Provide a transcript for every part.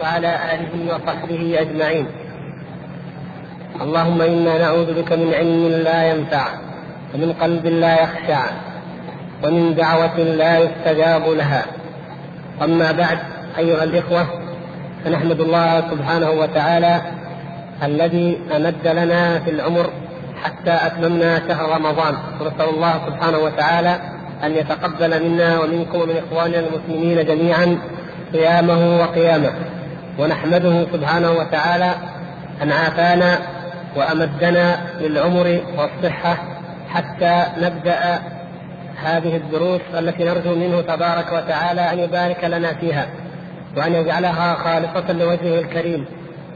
وعلى آله وصحبه أجمعين. اللهم إنا نعوذ بك من علم لا ينفع ومن قلب لا يخشع ومن دعوة لا يستجاب لها. أما بعد أيها الإخوة فنحمد الله سبحانه وتعالى الذي أمد لنا في العمر حتى أتممنا شهر رمضان. ونسأل الله سبحانه وتعالى أن يتقبل منا ومنكم ومن إخواننا المسلمين جميعا صيامه وقيامه. ونحمده سبحانه وتعالى أن عافانا وأمدنا بالعمر والصحة حتى نبدأ هذه الدروس التي نرجو منه تبارك وتعالى أن يبارك لنا فيها وأن يجعلها خالصة لوجهه الكريم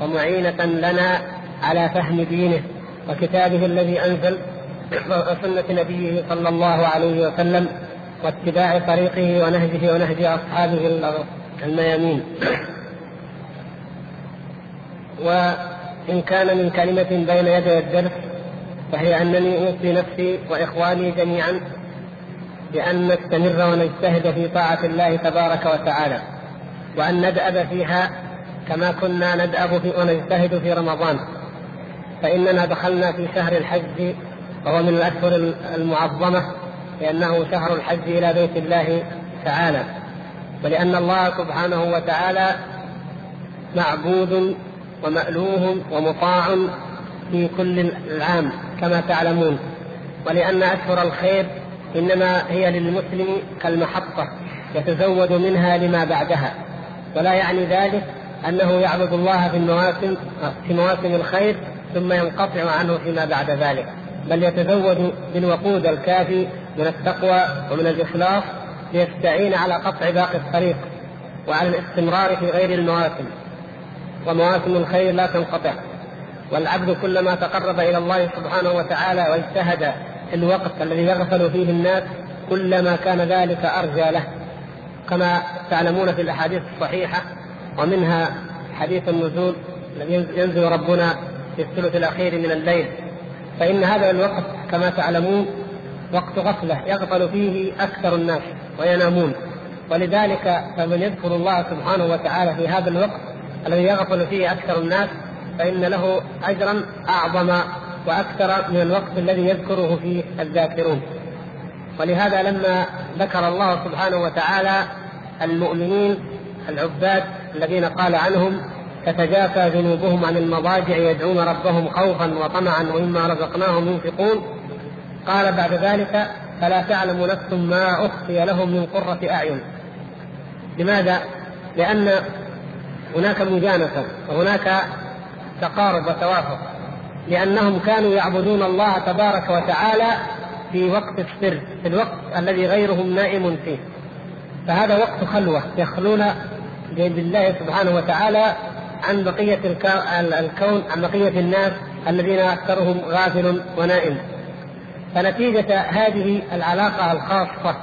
ومعينة لنا على فهم دينه وكتابه الذي أنزل وسنة نبيه صلى الله عليه وسلم واتباع طريقه ونهجه ونهج أصحابه الميامين وإن كان من كلمة بين يدي الدرس فهي أنني أوصي نفسي وإخواني جميعا بأن نستمر ونجتهد في طاعة الله تبارك وتعالى وأن ندأب فيها كما كنا ندأب في ونجتهد في رمضان. فإننا دخلنا في شهر الحج وهو من الأشهر المعظمة لأنه شهر الحج إلى بيت الله تعالى. ولأن الله سبحانه وتعالى معبود ومألوه ومطاع في كل العام كما تعلمون ولأن أشهر الخير إنما هي للمسلم كالمحطة يتزود منها لما بعدها ولا يعني ذلك أنه يعبد الله في المواسم في مواسم الخير ثم ينقطع عنه فيما بعد ذلك بل يتزود بالوقود الكافي من التقوى ومن الإخلاص ليستعين على قطع باقي الطريق وعلى الاستمرار في غير المواسم. ومواسم الخير لا تنقطع. والعبد كلما تقرب إلى الله سبحانه وتعالى واجتهد في الوقت الذي يغفل فيه الناس كلما كان ذلك أرجى له. كما تعلمون في الأحاديث الصحيحة ومنها حديث النزول الذي ينزل ربنا في الثلث الأخير من الليل. فإن هذا الوقت كما تعلمون وقت غفلة يغفل فيه أكثر الناس وينامون. ولذلك فمن يذكر الله سبحانه وتعالى في هذا الوقت الذي يغفل فيه أكثر الناس فإن له أجرا أعظم وأكثر من الوقت الذي يذكره فيه الذاكرون. ولهذا لما ذكر الله سبحانه وتعالى المؤمنين العباد الذين قال عنهم تتجافى جنوبهم عن المضاجع يدعون ربهم خوفا وطمعا ومما رزقناهم ينفقون قال بعد ذلك فلا تعلم نفس ما أخفي لهم من قرة أعين لماذا؟ لأن هناك مجانسة وهناك تقارب وتوافق لأنهم كانوا يعبدون الله تبارك وتعالى في وقت السر في الوقت الذي غيرهم نائم فيه. فهذا وقت خلوة يخلون بالله سبحانه وتعالى عن بقية الكون عن بقية الناس الذين أكثرهم غافل ونائم. فنتيجة هذه العلاقة الخاصة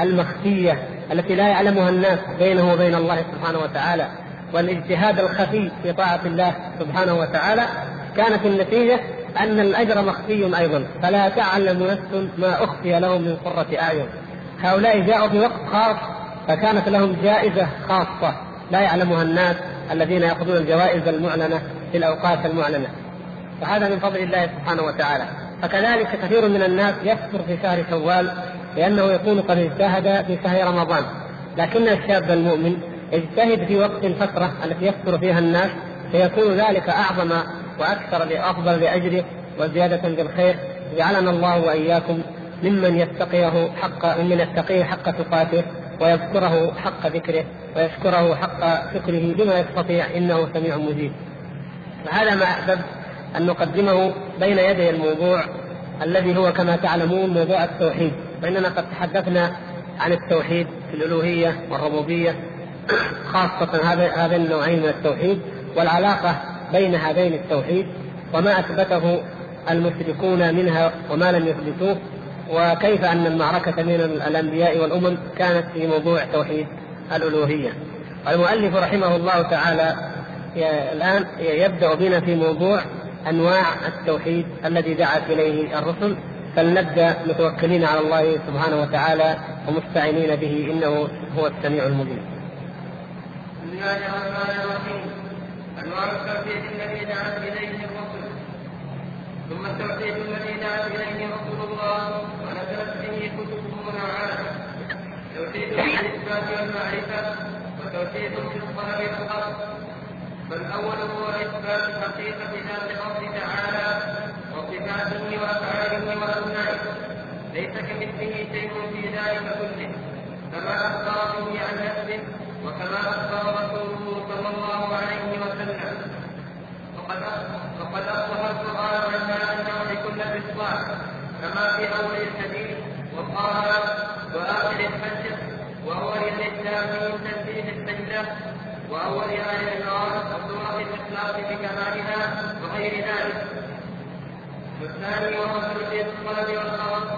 المخفية التي لا يعلمها الناس بينه وبين الله سبحانه وتعالى والاجتهاد الخفي في طاعة الله سبحانه وتعالى كانت النتيجة أن الأجر مخفي أيضا. فلا تعلم نفس ما أخفي لهم من قرة أعين. هؤلاء جاءوا في وقت خاص فكانت لهم جائزة خاصة. لا يعلمها الناس الذين يأخذون الجوائز المعلنة في الأوقات المعلنة. فهذا من فضل الله سبحانه وتعالى. فكذلك كثير من الناس يكثر في شهر شوال لأنه يكون قد اجتهد في شهر رمضان. لكن الشاب المؤمن اجتهد في وقت الفترة التي يكثر فيها الناس فيكون ذلك أعظم وأكثر لأفضل لأجره وزيادة بالخير جعلنا الله وإياكم ممن يتقيه حق ممن يتقيه حق تقاته ويذكره حق ذكره ويشكره حق شكره بما يستطيع. إنه سميع مجيب. فهذا ما احببت أن نقدمه بين يدي الموضوع الذي هو كما تعلمون موضوع التوحيد، وإننا قد تحدثنا عن التوحيد في الألوهية والربوبية خاصة هذا هذين النوعين من التوحيد والعلاقة بين هذين التوحيد وما أثبته المشركون منها وما لم يثبتوه وكيف أن المعركة بين الأنبياء والأمم كانت في موضوع توحيد الألوهية. المؤلف رحمه الله تعالى الآن يبدأ بنا في موضوع أنواع التوحيد الذي دعت إليه الرسل فلنبدأ متوكلين على الله سبحانه وتعالى ومستعينين به إنه هو السميع المبين. الله الرحمن الرحيم. انواع التوحيد الذي دعت إليه الرسل. ثم التوحيد الذي دعت إليه رسول الله ونزلت به كتبه نوعان توحيد الإثبات والمعرفة وتوحيد في الطلب والقصد فالأول هو إثبات حقيقه ذات الله تعالى وصفاته وأفعاله وأصناعه. ليس كمثله شيء في ذلك كله. كما أخبر به عن نفسه وكما أخبر رسوله صلى الله عليه وسلم وقد وقد أصبح القرآن عن هذا النوع كل الاصلاح كما في أول الحديث وقال وآخر الحج وأول الإسلام من تنزيل السجدة وأول آل عمران وسورة الإخلاص بكمالها وغير ذلك. والثاني وهو ترتيب الطلب والخوف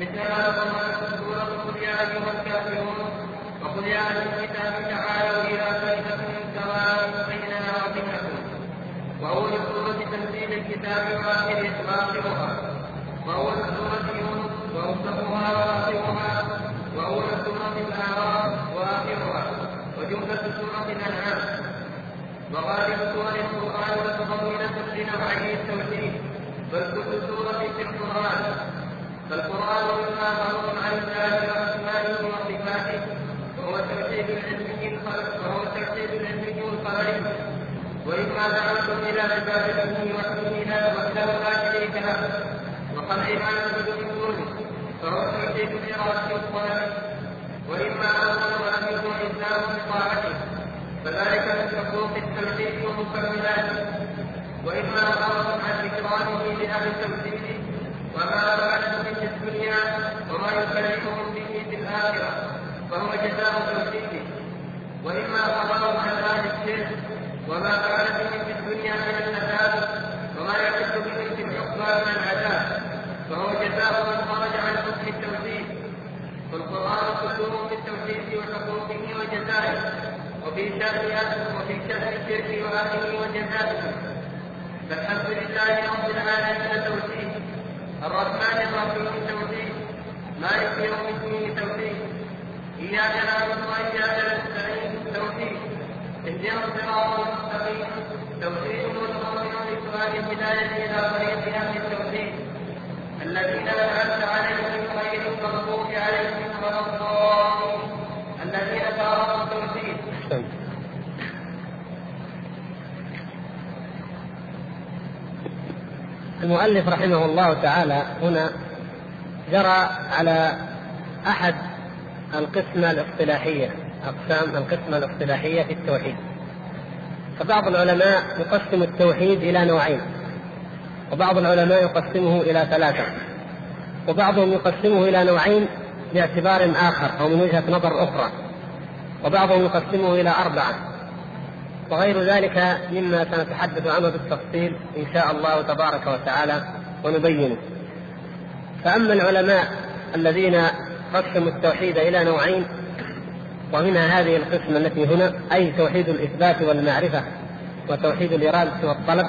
مثل ما ذكرنا سورة قل يا أيها الكافرون وأول سورة تنزيل الكتاب وآخر وآخرها وأول سورة يونس وآخرها وجملة سورة الأنعام وغالب سور القرآن. متضمنة لنوعي التوحيد بل كل سورة في القرآن. فالقرآن مما معروف عن الله وأسمائه وهو التوحيد العلمي التوحيد الخبري وإما دعوة إلى عبادته وحده وحده لا شريك له من دونه فهو توحيد الإرادة والطلب وإما أمر يكون الإسلام بطاعته فذلك من حقوق التوحيد ومكملاته واما غرض عن اكرامه لاهل التوحيد وما فعله في الدنيا وما يكلفهم به في الآخرة. فهو جزاء توحيده وإما عن أهل الشرك وما فعل به في الدنيا من الفساد وما يحل به في الحكمى من العذاب فهو جزاء من خرج عن حكم التوحيد. والقران كله في التوحيد وحقوقه وجزائه وفي شأن وفي شأن الشرك وأهله وجزائه. فالحمد لله رب العالمين توحيد الرحمن الرحيم توحيد مالك يوم الدين توحيد إياك نعبد وإياك نستعين. توحيد. اهدنا الصراط المستقيم. توحيد متضمن لسؤال الهداية إلى طريق أهل التوحيد. الذين انعمت عليهم غير المغضوب عليهم ولا الضالين الذين تاركوا التوحيد المؤلف رحمه الله تعالى هنا جرى على أحد القسمة الاصطلاحية أقسام القسمة الاصطلاحية في التوحيد فبعض العلماء يقسم التوحيد إلى نوعين وبعض العلماء يقسمه إلى ثلاثة وبعضهم يقسمه إلى نوعين باعتبار آخر أو من وجهة نظر أخرى وبعضهم يقسمه إلى أربعة وغير ذلك مما سنتحدث عنه بالتفصيل إن شاء الله تبارك وتعالى ونبينه. فأما العلماء الذين قسموا التوحيد إلى نوعين ومنها هذه القسمه التي هنا أي توحيد الإثبات والمعرفة وتوحيد الإرادة والطلب.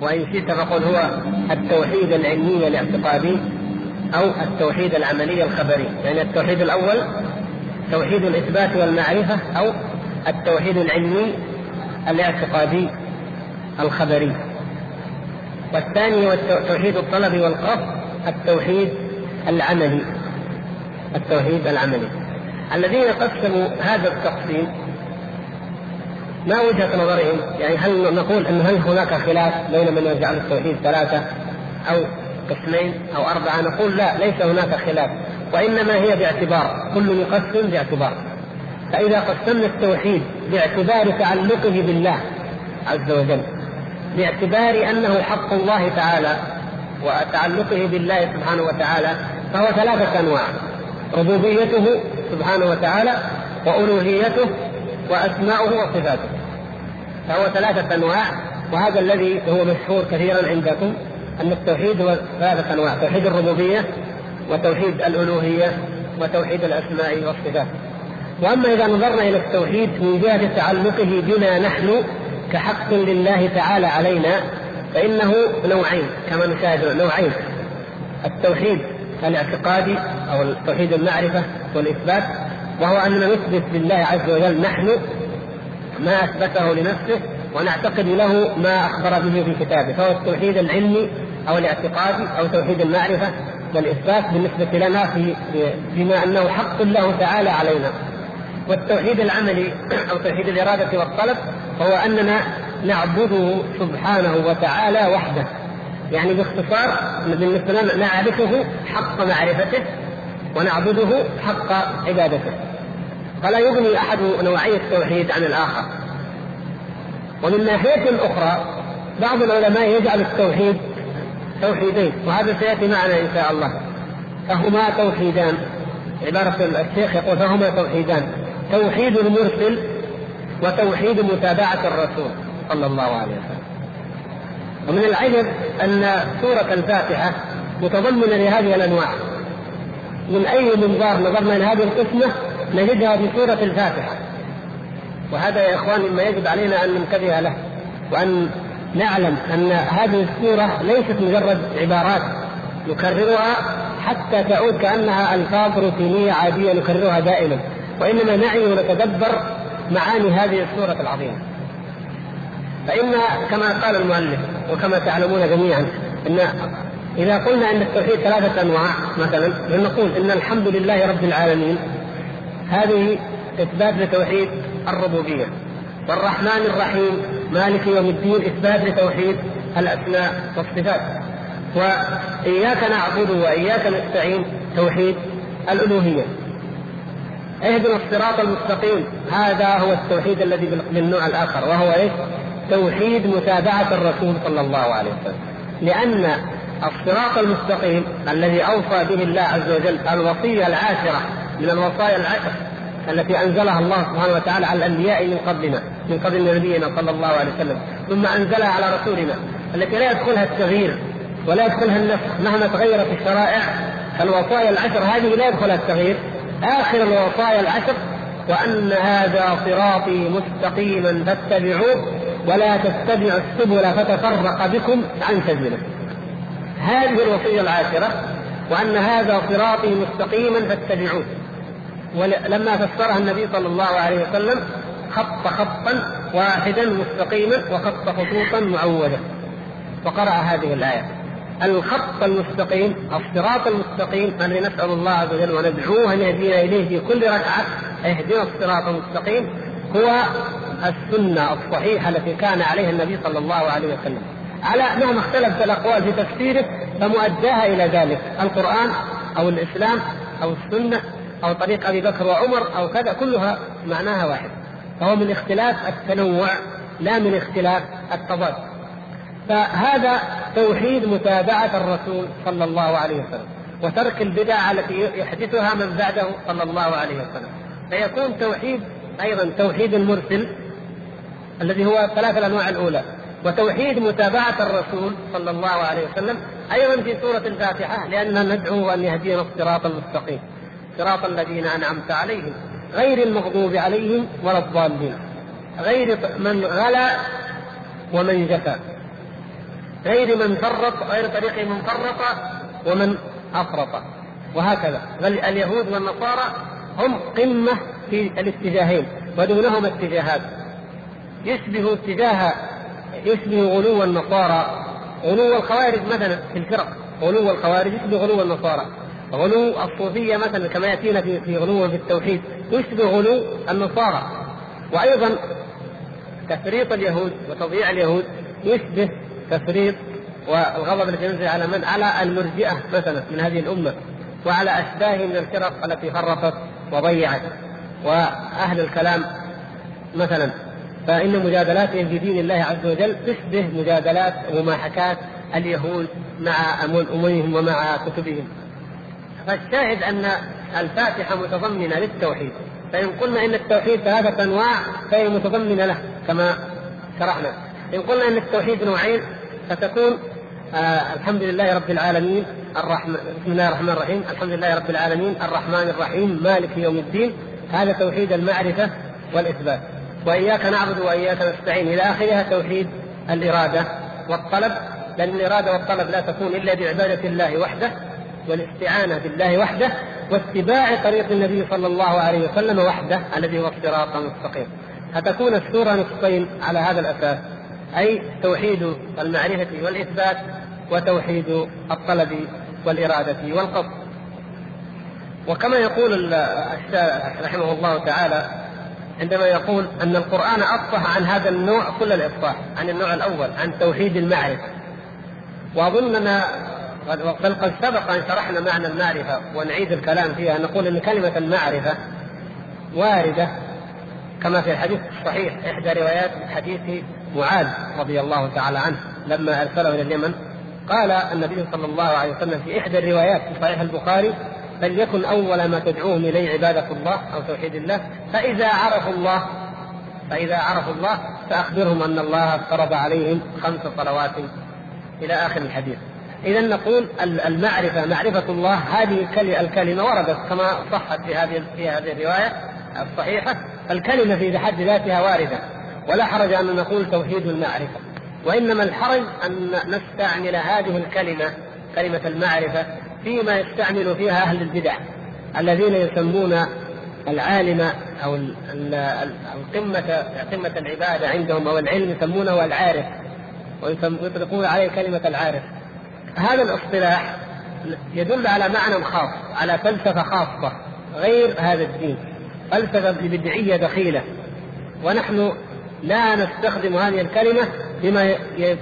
وإن شئت فقل هو التوحيد العلمي الاعتقادي أو التوحيد العملي الخبري، يعني التوحيد الأول توحيد الإثبات والمعرفة أو التوحيد العلمي الاعتقادي الخبري. والثاني هو توحيد الطلب والقصد التوحيد العملي. التوحيد العملي الذين قسموا هذا التقسيم ما وجهة نظرهم؟ يعني هل نقول أن هل هناك خلاف بين من يجعل التوحيد ثلاثة أو قسمين أو أربعة؟ نقول لا ليس هناك خلاف وإنما هي باعتبار كل يقسم باعتبار فإذا قسمنا التوحيد باعتبار تعلقه بالله عز وجل باعتبار أنه حق الله تعالى وتعلقه بالله سبحانه وتعالى فهو ثلاثة أنواع ربوبيته سبحانه وتعالى وألوهيته وأسماؤه وصفاته. فهو ثلاثة أنواع وهذا الذي هو مشهور كثيرا عندكم أن التوحيد هو ثلاثة أنواع توحيد الربوبية وتوحيد الألوهية وتوحيد الأسماء والصفات. وأما إذا نظرنا إلى التوحيد من جهة تعلقه بنا نحن كحق لله تعالى علينا فإنه نوعين كما نشاهد نوعين. التوحيد الاعتقادي أو توحيد المعرفة والإثبات وهو أننا نثبت لله عز وجل نحن ما أثبته لنفسه ونعتقد له ما أخبر به في كتابه فهو التوحيد العلمي أو الاعتقادي أو توحيد المعرفة والإثبات بالنسبة لنا في بما أنه حق له تعالى علينا. والتوحيد العملي أو توحيد الإرادة والطلب هو أننا نعبده سبحانه وتعالى وحده. يعني باختصار بالنسبة لنا نعرفه حق معرفته ونعبده حق عبادته. فلا يغني أحد نوعي التوحيد عن الآخر. ومن ناحية أخرى بعض العلماء يجعل التوحيد توحيدين وهذا سيأتي معنا إن شاء الله. فهما توحيدان. عبارة الشيخ يقول فهما توحيدان. توحيد المرسل وتوحيد متابعة الرسول صلى الله عليه وسلم. ومن العجب أن سورة الفاتحة متضمنة لهذه الأنواع. من أي منظار نظرنا إلى هذه القسمة نجدها في سورة الفاتحة. وهذا يا إخوان مما يجب علينا أن ننتبه له وأن نعلم أن هذه السورة ليست مجرد عبارات نكررها حتى تعود كأنها ألفاظ روتينية عادية نكررها دائما وإنما نعي ونتدبر معاني هذه السورة العظيمة. فإن كما قال المؤلف وكما تعلمون جميعا أن إذا قلنا أن التوحيد ثلاثة أنواع مثلا لنقول أن الحمد لله رب العالمين هذه إثبات لتوحيد الربوبية. والرحمن الرحيم مالك يوم الدين إثبات لتوحيد الأسماء والصفات. وإياك نعبد وإياك نستعين توحيد الألوهية. اهدنا الصراط المستقيم هذا هو التوحيد الذي بالنوع الآخر وهو إيش؟ توحيد متابعة الرسول صلى الله عليه وسلم. لأن الصراط المستقيم الذي أوصى به الله عز وجل الوصية العاشرة من الوصايا العشر التي أنزلها الله سبحانه وتعالى على الأنبياء من قبلنا من قبل نبينا صلى الله عليه وسلم ثم أنزلها على رسولنا التي لا يدخلها التغيير ولا يدخلها النفس مهما تغيرت الشرائع. الوصايا العشر هذه لا يدخلها التغيير. آخر الوصايا العشر وأن هذا صراطي مستقيما فاتبعوه. ولا تتبعوا السبل فتفرق بكم عن سبيله. هذه الوصية العاشرة وأن هذا صراطي مستقيما فاتبعوه. ولما فسرها النبي صلى الله عليه وسلم خط خطا واحدا مستقيما وخط خطوطا معوده وقرأ هذه الآية. الخط المستقيم الصراط المستقيم الذي نسأل الله عز وجل وندعوه أن يهدينا إليه في كل ركعة اهدنا الصراط المستقيم هو السنة الصحيحة التي كان عليها النبي صلى الله عليه وسلم. على مهما اختلفت الأقوال في تفسيره فمؤداها إلى ذلك. القرآن أو الإسلام أو السنة أو طريق أبي بكر وعمر أو كذا كلها معناها واحد. فهو من اختلاف التنوع لا من اختلاف التضاد. فهذا توحيد متابعة الرسول صلى الله عليه وسلم وترك البدع التي يحدثها من بعده صلى الله عليه وسلم. فيكون توحيد أيضا توحيد المرسل الذي هو ثلاث الأنواع الأولى وتوحيد متابعة الرسول صلى الله عليه وسلم أيضا في سورة الفاتحة لأننا ندعو أن يهدينا الصراط المستقيم صراط الذين أنعمت عليهم غير المغضوب عليهم ولا الضالين غير من غلا ومن جفا غير من فرط غير طريق من فرط ومن أفرط وهكذا. بل اليهود والنصارى هم قمة في الاتجاهين ودونهما اتجاهات. يشبه اتجاه يشبه غلو النصارى. غلو الخوارج مثلا في الفرق. غلو الخوارج يشبه غلو النصارى. غلو الصوفية مثلا كما يأتينا في في غلو في التوحيد يشبه غلو النصارى. وأيضا تفريط اليهود وتضييع اليهود يشبه تفريط والغضب الذي ينزل على من؟ على المرجئة مثلا من هذه الأمة. وعلى أشباه من الفرق التي فرطت وضيعت. وأهل الكلام مثلا. فإن مجادلاتهم في دين الله عز وجل تشبه مجادلات ومماحكات اليهود مع أممهم ومع كتبهم. فالشاهد أن الفاتحة متضمنة للتوحيد. فإن قلنا إن التوحيد ثلاثة انواع فهي متضمنة له كما شرحنا. إن قلنا أن التوحيد نوعين فتكون آه الحمد لله رب العالمين الرحمن بسم الله الرحمن الرحيم الحمد لله رب العالمين الرحمن الرحيم مالك يوم الدين. هذا توحيد المعرفة والإثبات. وإياك نعبد وإياك نستعين. إلى آخرها توحيد الإرادة والطلب لأن الإرادة والطلب لا تكون إلا بعبادة الله وحده والاستعانة بالله وحده واتباع طريق النبي صلى الله عليه وسلم وحده الذي هو الصراط المستقيم فتكون السورة نصفين على هذا الأساس أي توحيد المعرفة والإثبات وتوحيد الطلب والإرادة والقصد. وكما يقول رحمه الله تعالى عندما يقول أن القرآن أفصح عن هذا النوع كل الإفصاح عن النوع الأول عن توحيد المعرفة. وأظننا بل قد سبق أن شرحنا معنى المعرفة ونعيد الكلام فيها نقول أن كلمة المعرفة واردة كما في الحديث الصحيح إحدى روايات حديث معاذ رضي الله تعالى عنه لما أرسله إلى اليمن قال النبي صلى الله عليه وسلم في إحدى الروايات في صحيح البخاري فليكن أول ما تدعوهم إليه عبادة الله أو توحيد الله. فإذا عرفوا الله فإذا عرفوا الله فأخبرهم أن الله افترض عليهم خمس صلوات إلى آخر الحديث. إذا نقول المعرفة معرفة الله هذه الكلمة وردت كما صحت في هذه في هذه الرواية الصحيحة. الكلمة في حد ذاتها واردة ولا حرج أن نقول توحيد المعرفة. وإنما الحرج أن نستعمل هذه الكلمة كلمة المعرفة فيما يستعمل فيها أهل البدع الذين يسمون العالم أو القمة قمة العبادة عندهم أو العلم يسمونه العارف ويطلقون عليه كلمة العارف. هذا الاصطلاح يدل على معنى خاص على فلسفة خاصة غير هذا الدين فلسفة بدعية دخيلة. ونحن لا نستخدم هذه الكلمة بما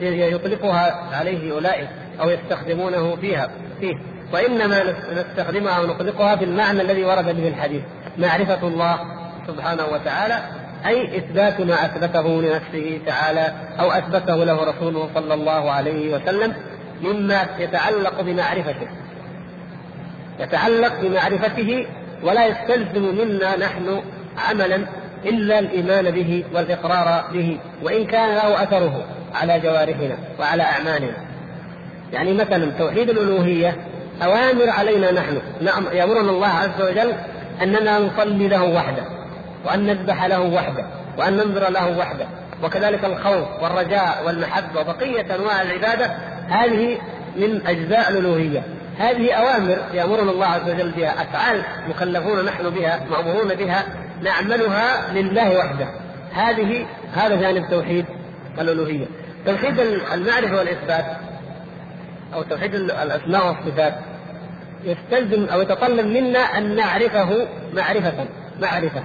يطلقها عليه أولئك أو يستخدمونه فيها فيه. وإنما نستخدمها ونطلقها في المعنى الذي ورد به الحديث معرفة الله سبحانه وتعالى أي إثبات ما أثبته لنفسه تعالى أو أثبته له رسوله صلى الله عليه وسلم مما يتعلق بمعرفته يتعلق بمعرفته ولا يستلزم منا نحن عملا إلا الإيمان به والإقرار به وإن كان له أثره على جوارحنا وعلى أعمالنا. يعني مثلا توحيد الألوهية أوامر علينا نحن. نعم يأمرنا الله عز وجل أننا نصلي له وحده وأن نذبح له وحده وأن ننظر له وحده. وكذلك الخوف والرجاء والمحبة وبقية أنواع العبادة هذه من أجزاء الألوهية. هذه أوامر يأمرنا الله عز وجل بها أفعال مكلفون نحن بها مأمورون بها نعملها لله وحده. هذه هذا جانب توحيد الألوهية. توحيد المعرفة والإثبات أو توحيد الأسماء والصفات يستلزم أو يتطلب منا أن نعرفه معرفة معرفة.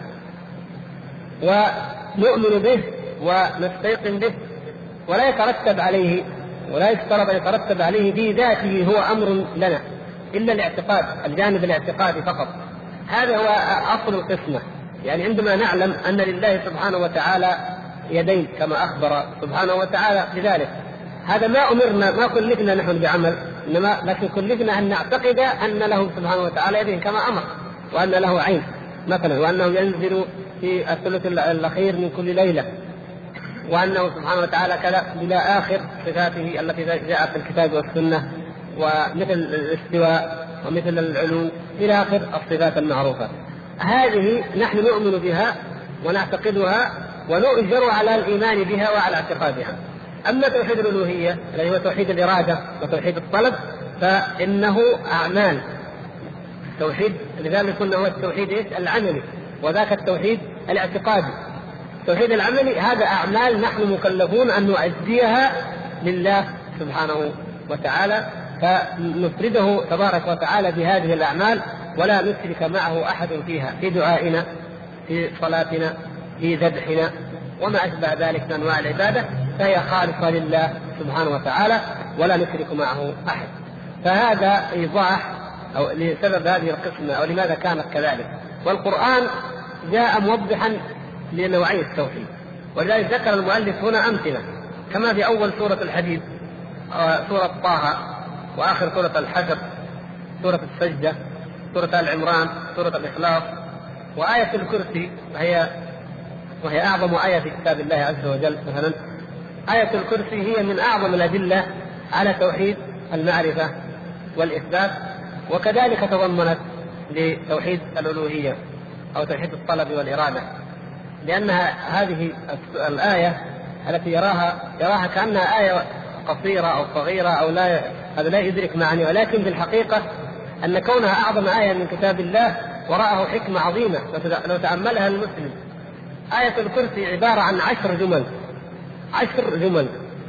ونؤمن به ونستيقن به ولا يترتب عليه ولا يفترض أن يترتب عليه في ذاته هو أمر لنا إلا الاعتقاد الجانب الاعتقادي فقط. هذا هو أصل القسمة. يعني عندما نعلم أن لله سبحانه وتعالى يدين كما أخبر سبحانه وتعالى بذلك. هذا ما أمرنا ما كلفنا نحن بعمل. إنما لكن كلفنا أن نعتقد أن له سبحانه وتعالى يدين كما أمر وأن له عين مثلا وأنه ينزل في الثلث الأخير من كل ليلة وأنه سبحانه وتعالى كذا إلى آخر صفاته التي جاءت في الكتاب والسنة ومثل الاستواء ومثل العلو إلى آخر الصفات المعروفة. هذه نحن نؤمن بها ونعتقدها ونؤجر على الإيمان بها وعلى اعتقادها. أما توحيد الألوهية الذي هو توحيد الإرادة وتوحيد الطلب فإنه أعمال. توحيد لذلك قلنا هو التوحيد العملي وذاك التوحيد الاعتقادي. التوحيد العملي هذا أعمال نحن مكلفون أن نؤديها لله سبحانه وتعالى فنفرده تبارك وتعالى بهذه الأعمال ولا نشرك معه أحد فيها في دعائنا في صلاتنا في ذبحنا وما أشبه ذلك من أنواع العبادة. فهي خالصة لله سبحانه وتعالى ولا نشرك معه أحد. فهذا إيضاح أو لسبب هذه القسمة أو لماذا كانت كذلك. والقرآن جاء موضحا لنوعي التوحيد ولذلك ذكر المؤلف هنا أمثلة كما في أول سورة الحديد آه، سورة طه وآخر سورة الحشر سورة السجدة سورة آل عمران سورة الإخلاص وآية الكرسي وهي وهي أعظم آية في كتاب الله عز وجل مثلا. آية الكرسي هي من أعظم الأدلة على توحيد المعرفة والإثبات وكذلك تضمنت لتوحيد الألوهية أو توحيد الطلب والإرادة لأنها هذه الآية التي يراها يراها كأنها آية قصيرة أو صغيرة أو لا هذا لا يدرك معاني ولكن في الحقيقة أن كونها أعظم آية من كتاب الله وراءه حكمة عظيمة لو تأملها المسلم. آية الكرسي عبارة عن عشر جمل. عشر جمل.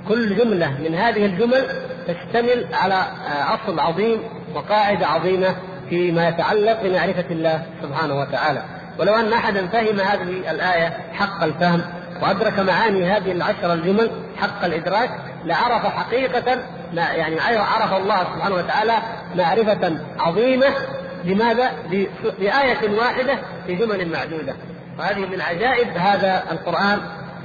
كل جملة من هذه الجمل تشتمل على أصل عظيم وقاعدة عظيمة فيما يتعلق بمعرفة الله سبحانه وتعالى. ولو أن أحدا فهم هذه الآية حق الفهم وأدرك معاني هذه العشر الجمل حق الإدراك لعرف حقيقة يعني عرف الله سبحانه وتعالى معرفة عظيمة. لماذا؟ لآية واحدة في جمل معدودة. وهذه من عجائب هذا القرآن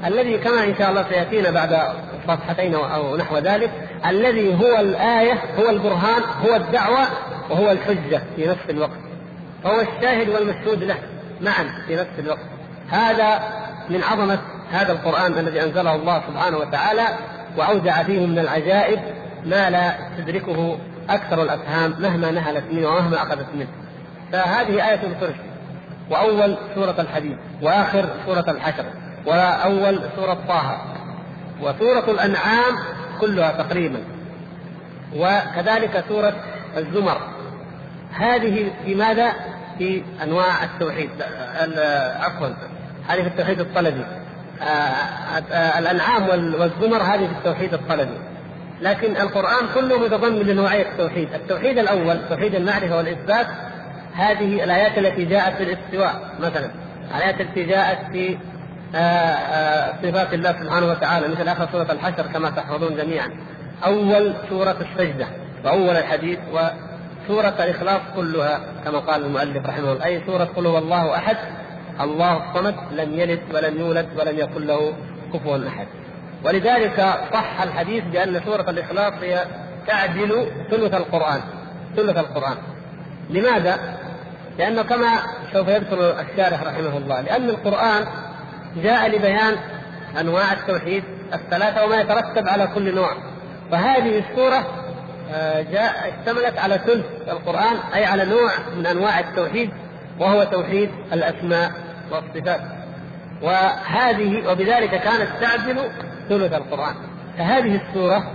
الذي كما إن شاء الله سيأتينا بعد صفحتين أو نحو ذلك الذي هو الآية هو البرهان هو الدعوة وهو الحجة في نفس الوقت. فهو الشاهد والمشهود له معا في نفس الوقت. هذا من عظمة هذا القرآن الذي أنزله الله سبحانه وتعالى وأودع فيه من العجائب ما لا تدركه أكثر الأفهام مهما نهلت منه ومهما أخذت منه. فهذه آية الكرسي وأول سورة الحديد وآخر سورة الحشر. وأول سورة طه. وسورة الأنعام كلها تقريبا. وكذلك سورة الزمر. هذه في ماذا؟ في أنواع التوحيد. عفوا. هذه في التوحيد الطلبي. آه، الأنعام والزمر هذه في التوحيد الطلبي. لكن القرآن كله متضمن لنوعية التوحيد، التوحيد الأول توحيد المعرفة والإثبات هذه الآيات التي جاءت في الاستواء مثلا، الآيات التي جاءت في صفات الله سبحانه وتعالى مثل آخر سورة الحشر كما تحفظون جميعا. أول سورة السجدة وأول الحديث وسورة الإخلاص كلها كما قال المؤلف رحمه الله أي سورة قل هو الله أحد الله الصمد لم يلد ولم يولد ولم يكن له كفوا أحد. ولذلك صح الحديث بأن سورة الإخلاص هي تعدل ثلث القرآن ثلث القرآن. لماذا؟ لأنه كما سوف يذكر الشارح رحمه الله لأن القرآن جاء لبيان أنواع التوحيد الثلاثة وما يترتب على كل نوع. فهذه السورة آه، جاء اشتملت على ثلث القرآن أي على نوع من أنواع التوحيد وهو توحيد الأسماء والصفات. وهذه وبذلك كانت تعدل ثلث القرآن. فهذه السورة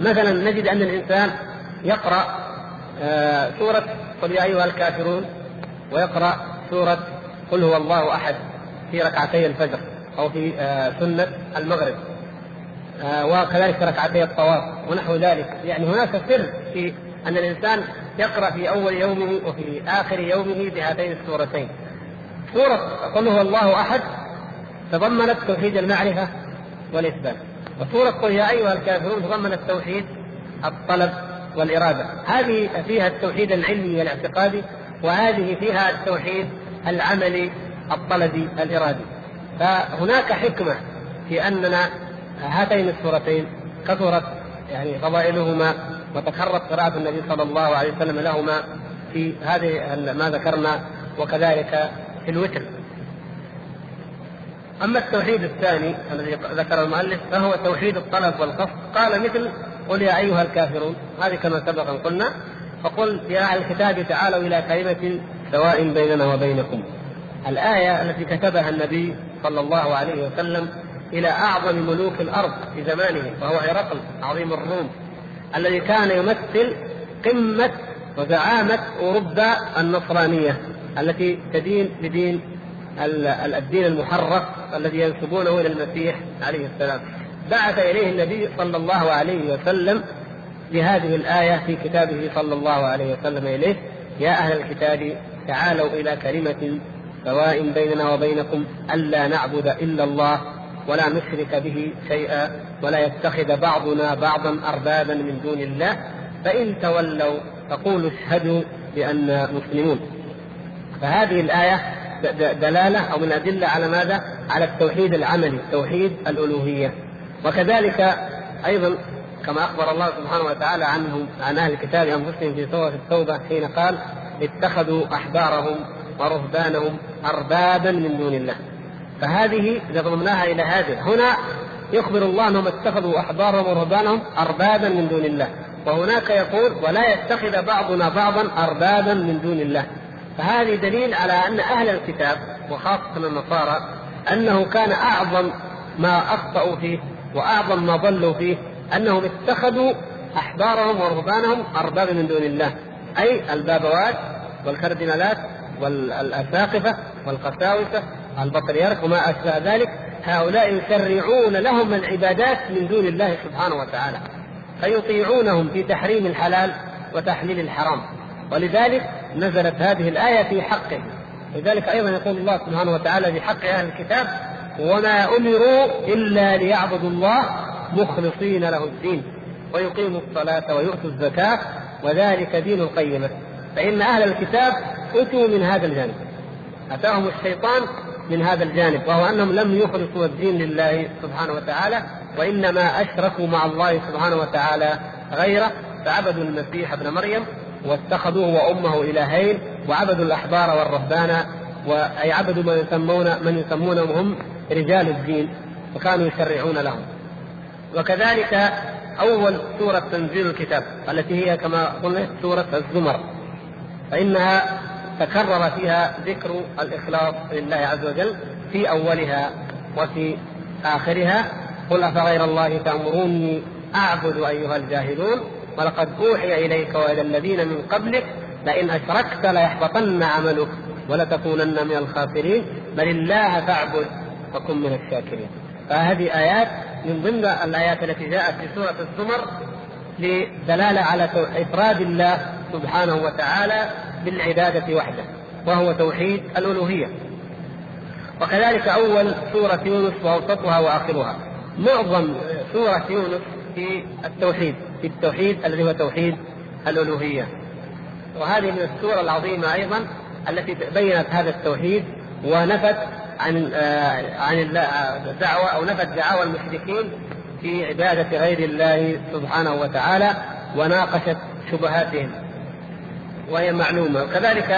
مثلا نجد أن الإنسان يقرأ آه، سورة قل يا أيها الكافرون ويقرأ سورة قل هو الله أحد. في ركعتي الفجر أو في آه، سنة المغرب. آه، وكذلك ركعتي الطواف ونحو ذلك. يعني هناك سر في أن الإنسان يقرأ في أول يومه وفي آخر يومه بهاتين السورتين. سورة قل هو الله أحد تضمنت توحيد المعرفة والإثبات. وسورة قل يا أيها الكافرون تضمنت توحيد الطلب والإرادة. هذه فيها التوحيد العلمي والاعتقادي وهذه فيها التوحيد العملي الطلبي الإرادي. فهناك حكمة في أننا هاتين السورتين كثرت يعني فضائلهما وتكررت قراءة النبي صلى الله عليه وسلم لهما في هذه ما ذكرنا وكذلك في الوتر. أما التوحيد الثاني الذي ذكر المؤلف فهو توحيد الطلب والقصد. قال مثل قل يا أيها الكافرون هذه كما سبق قلنا فقل يا أهل الكتاب تعالوا إلى كلمة سواء بيننا وبينكم. الآية التي كتبها النبي صلى الله عليه وسلم إلى أعظم ملوك الأرض في زمانه وهو هرقل عظيم الروم الذي كان يمثل قمة وزعامة أوروبا النصرانية التي تدين بدين الدين المحرف الذي ينسبونه إلى المسيح عليه السلام. بعث إليه النبي صلى الله عليه وسلم بهذه الآية في كتابه صلى الله عليه وسلم إليه يا أهل الكتاب تعالوا إلى كلمة سواء بيننا وبينكم ألا نعبد إلا الله ولا نشرك به شيئا ولا يتخذ بعضنا بعضا أربابا من دون الله فإن تولوا فقولوا اشهدوا بأننا مسلمون فهذه الآية دلالة أو من أدلة على ماذا؟ على التوحيد العملي، توحيد الألوهية. وكذلك أيضا كما أخبر الله سبحانه وتعالى عنهم عن أهل الكتاب أنفسهم في سورة التوبة حين قال اتخذوا أحبارهم ورهبانهم أربابا من دون الله. فهذه إذا ضمناها إلى هذه هنا يخبر الله أنهم اتخذوا أحبارهم ورهبانهم اربابا من دون الله. وهناك يقول ولا يتخذ بعضنا بعضا اربابا من دون الله. فهذه دليل على أن أهل الكتاب وخاصة النصارى أنه كان أعظم ما أخطأوا فيه وأعظم ما ضلوا فيه أنهم اتخذوا أحبارهم ورهبانهم اربابا من دون الله. أي البابوات والكردينالات والاساقفه والقساوسة البطريرك وما أشبه ذلك هؤلاء يشرعون لهم العبادات من دون الله سبحانه وتعالى فيطيعونهم في تحريم الحلال وتحليل الحرام. ولذلك نزلت هذه الآية في حقه. لذلك أيضا يقول الله سبحانه وتعالى في حق أهل الكتاب وما أمروا إلا ليعبدوا الله مخلصين له الدين ويقيموا الصلاة ويؤتوا الزكاة وذلك دين القيمة. فإن أهل الكتاب أتوا من هذا الجانب. أتاهم الشيطان من هذا الجانب وهو أنهم لم يخلصوا الدين لله سبحانه وتعالى وإنما أشركوا مع الله سبحانه وتعالى غيره فعبدوا المسيح ابن مريم واتخذوه وأمه إلهين وعبدوا الأحبار والرهبان وأي عبدوا من يسمون من يسمونهم هم رجال الدين وكانوا يشرعون لهم. وكذلك أول سورة تنزيل الكتاب التي هي كما قلنا سورة الزمر فإنها تكرر فيها ذكر الإخلاص لله عز وجل في أولها وفي آخرها. قل أفغير الله تأمروني أعبد أيها الجاهلون؟ ولقد أوحي إليك وإلى الذين من قبلك لئن أشركت ليحبطن عملك ولتكونن من الخاسرين. بل الله فاعبد وكن من الشاكرين. فهذه آيات من ضمن الآيات التي جاءت في سورة الزمر لدلالة على إفراد الله سبحانه وتعالى بالعبادة وحده وهو توحيد الألوهية. وكذلك أول سورة يونس وأوسطها وآخرها. معظم سورة يونس في التوحيد في التوحيد الذي هو توحيد الألوهية. وهذه من السور العظيمة أيضا التي بينت هذا التوحيد ونفت عن آه، عن الدعوة أو نفت دعاوى المشركين في عبادة غير الله سبحانه وتعالى وناقشت شبهاتهم. وهي معلومة. وكذلك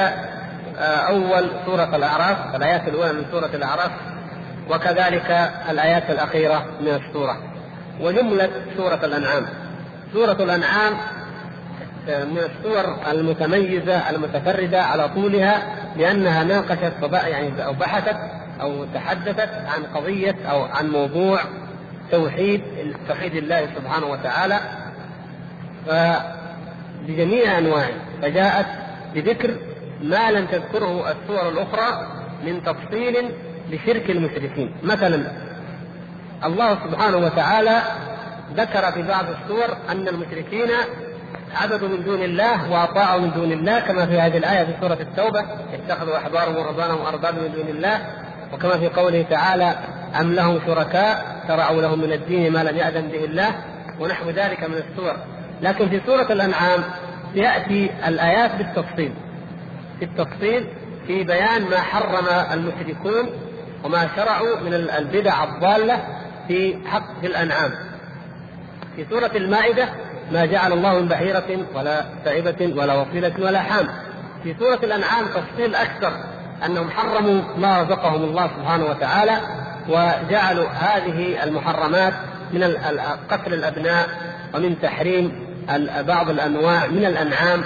آه، أول سورة الأعراف الآيات الأولى من سورة الأعراف وكذلك الآيات الأخيرة من السورة. وجملة سورة الأنعام. سورة الأنعام آه، من السور المتميزة المتفردة على طولها لأنها ناقشت يعني أو بحثت أو تحدثت عن قضية أو عن موضوع توحيد توحيد الله سبحانه وتعالى. بجميع أنواعه فجاءت بذكر ما لم تذكره السور الأخرى من تفصيل لشرك المشركين. مثلا الله سبحانه وتعالى ذكر في بعض السور أن المشركين عبدوا من دون الله وأطاعوا من دون الله كما في هذه الآية في سورة التوبة اتخذوا أحبارهم ورهبانهم اربابا من دون الله. وكما في قوله تعالى أم لهم شركاء شرعوا لهم من الدين ما لم يأذن به الله. ونحو ذلك من السور. لكن في سورة الأنعام يأتي الآيات بالتفصيل. في التفصيل في بيان ما حرم المشركون وما شرعوا من البدع الضالة في حق في الأنعام. في سورة المائدة ما جعل الله من بحيرة ولا سائبة ولا وصيلة ولا حام. في سورة الأنعام تفصيل أكثر أنهم حرموا ما رزقهم الله سبحانه وتعالى وجعلوا هذه المحرمات من قتل الأبناء ومن تحريم بعض الأنواع من الأنعام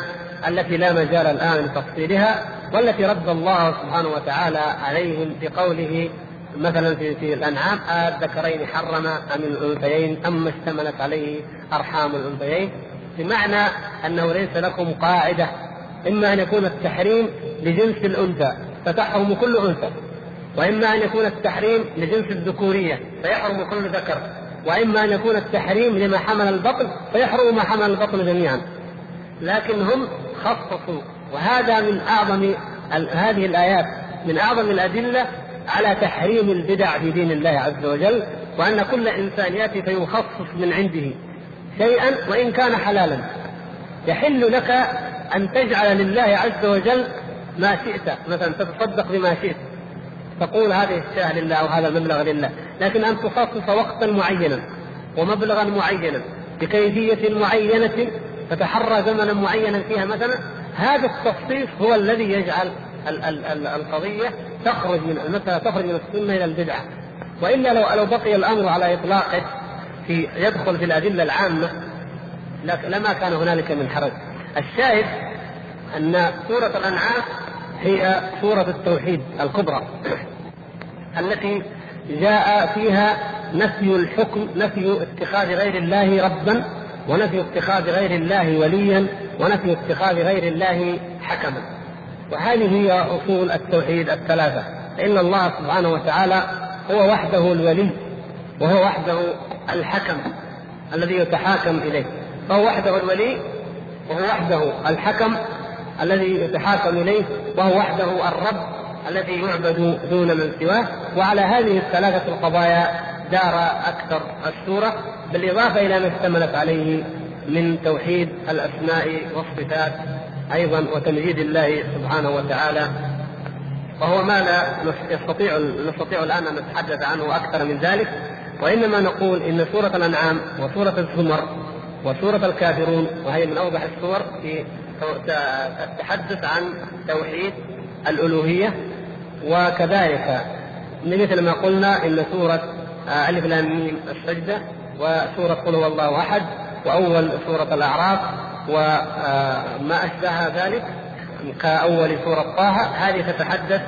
التي لا مجال الآن لتفصيلها والتي رد الله سبحانه وتعالى عليهم بقوله مثلا في في الأنعام الذكرين حرم أم الأنثيين أم اشتملت عليه أرحام الأنثيين. بمعنى أنه ليس لكم قاعدة إما أن يكون التحريم لجنس الأنثى فتحرم كل أنثى وإما أن يكون التحريم لجنس الذكورية فيحرم كل ذكر. وإما أن يكون التحريم لما حمل البطن فيحرم ما حمل البطن جميعا. لكن هم خصصوا وهذا من أعظم هذه الآيات من أعظم الأدلة على تحريم البدع في دين الله عز وجل وأن كل إنسان يأتي فيخصص من عنده شيئا وإن كان حلالا. يحل لك أن تجعل لله عز وجل ما شئت مثلا تتصدق بما شئت. تقول هذه الشاة لله أو هذا المبلغ لله لكن أن تخصص وقتا معينا ومبلغا معينا بكيفية معينة تتحرى زمنا معينا فيها مثلا هذا التخصيص هو الذي يجعل القضية تخرج من المسألة تخرج من السنة إلى البدعة وإلا لو لو بقي الأمر على إطلاقه في يدخل في الأدلة العامة لما كان هنالك من حرج. الشاهد أن سورة الأنعام هي سورة التوحيد الكبرى التي جاء فيها نفي الحكم نفي اتخاذ غير الله ربا ونفي اتخاذ غير الله وليا ونفي اتخاذ غير الله حكما. وهذه هي أصول التوحيد الثلاثة. فإن الله سبحانه وتعالى هو وحده الولي وهو وحده الحكم الذي يتحاكم إليه. فهو وحده الولي وهو وحده الحكم الذي يتحاكم إليه وهو وحده الرب الذي يعبد دون من سواه. وعلى هذه الثلاثة القضايا دار أكثر السورة بالإضافة إلى ما اشتملت عليه من توحيد الأسماء والصفات أيضا وتمجيد الله سبحانه وتعالى. وهو ما لا نستطيع نستطيع الآن أن نتحدث عنه أكثر من ذلك. وإنما نقول إن سورة الأنعام وسورة الزمر وسورة الكافرون وهي من أوضح السور في التحدث عن توحيد الألوهية وكذلك مثل ما قلنا إن سورة ألف لام ميم السجدة وسورة قل هو الله أحد وأول سورة الأعراف وما أشبه ذلك كأول سورة طه هذه تتحدث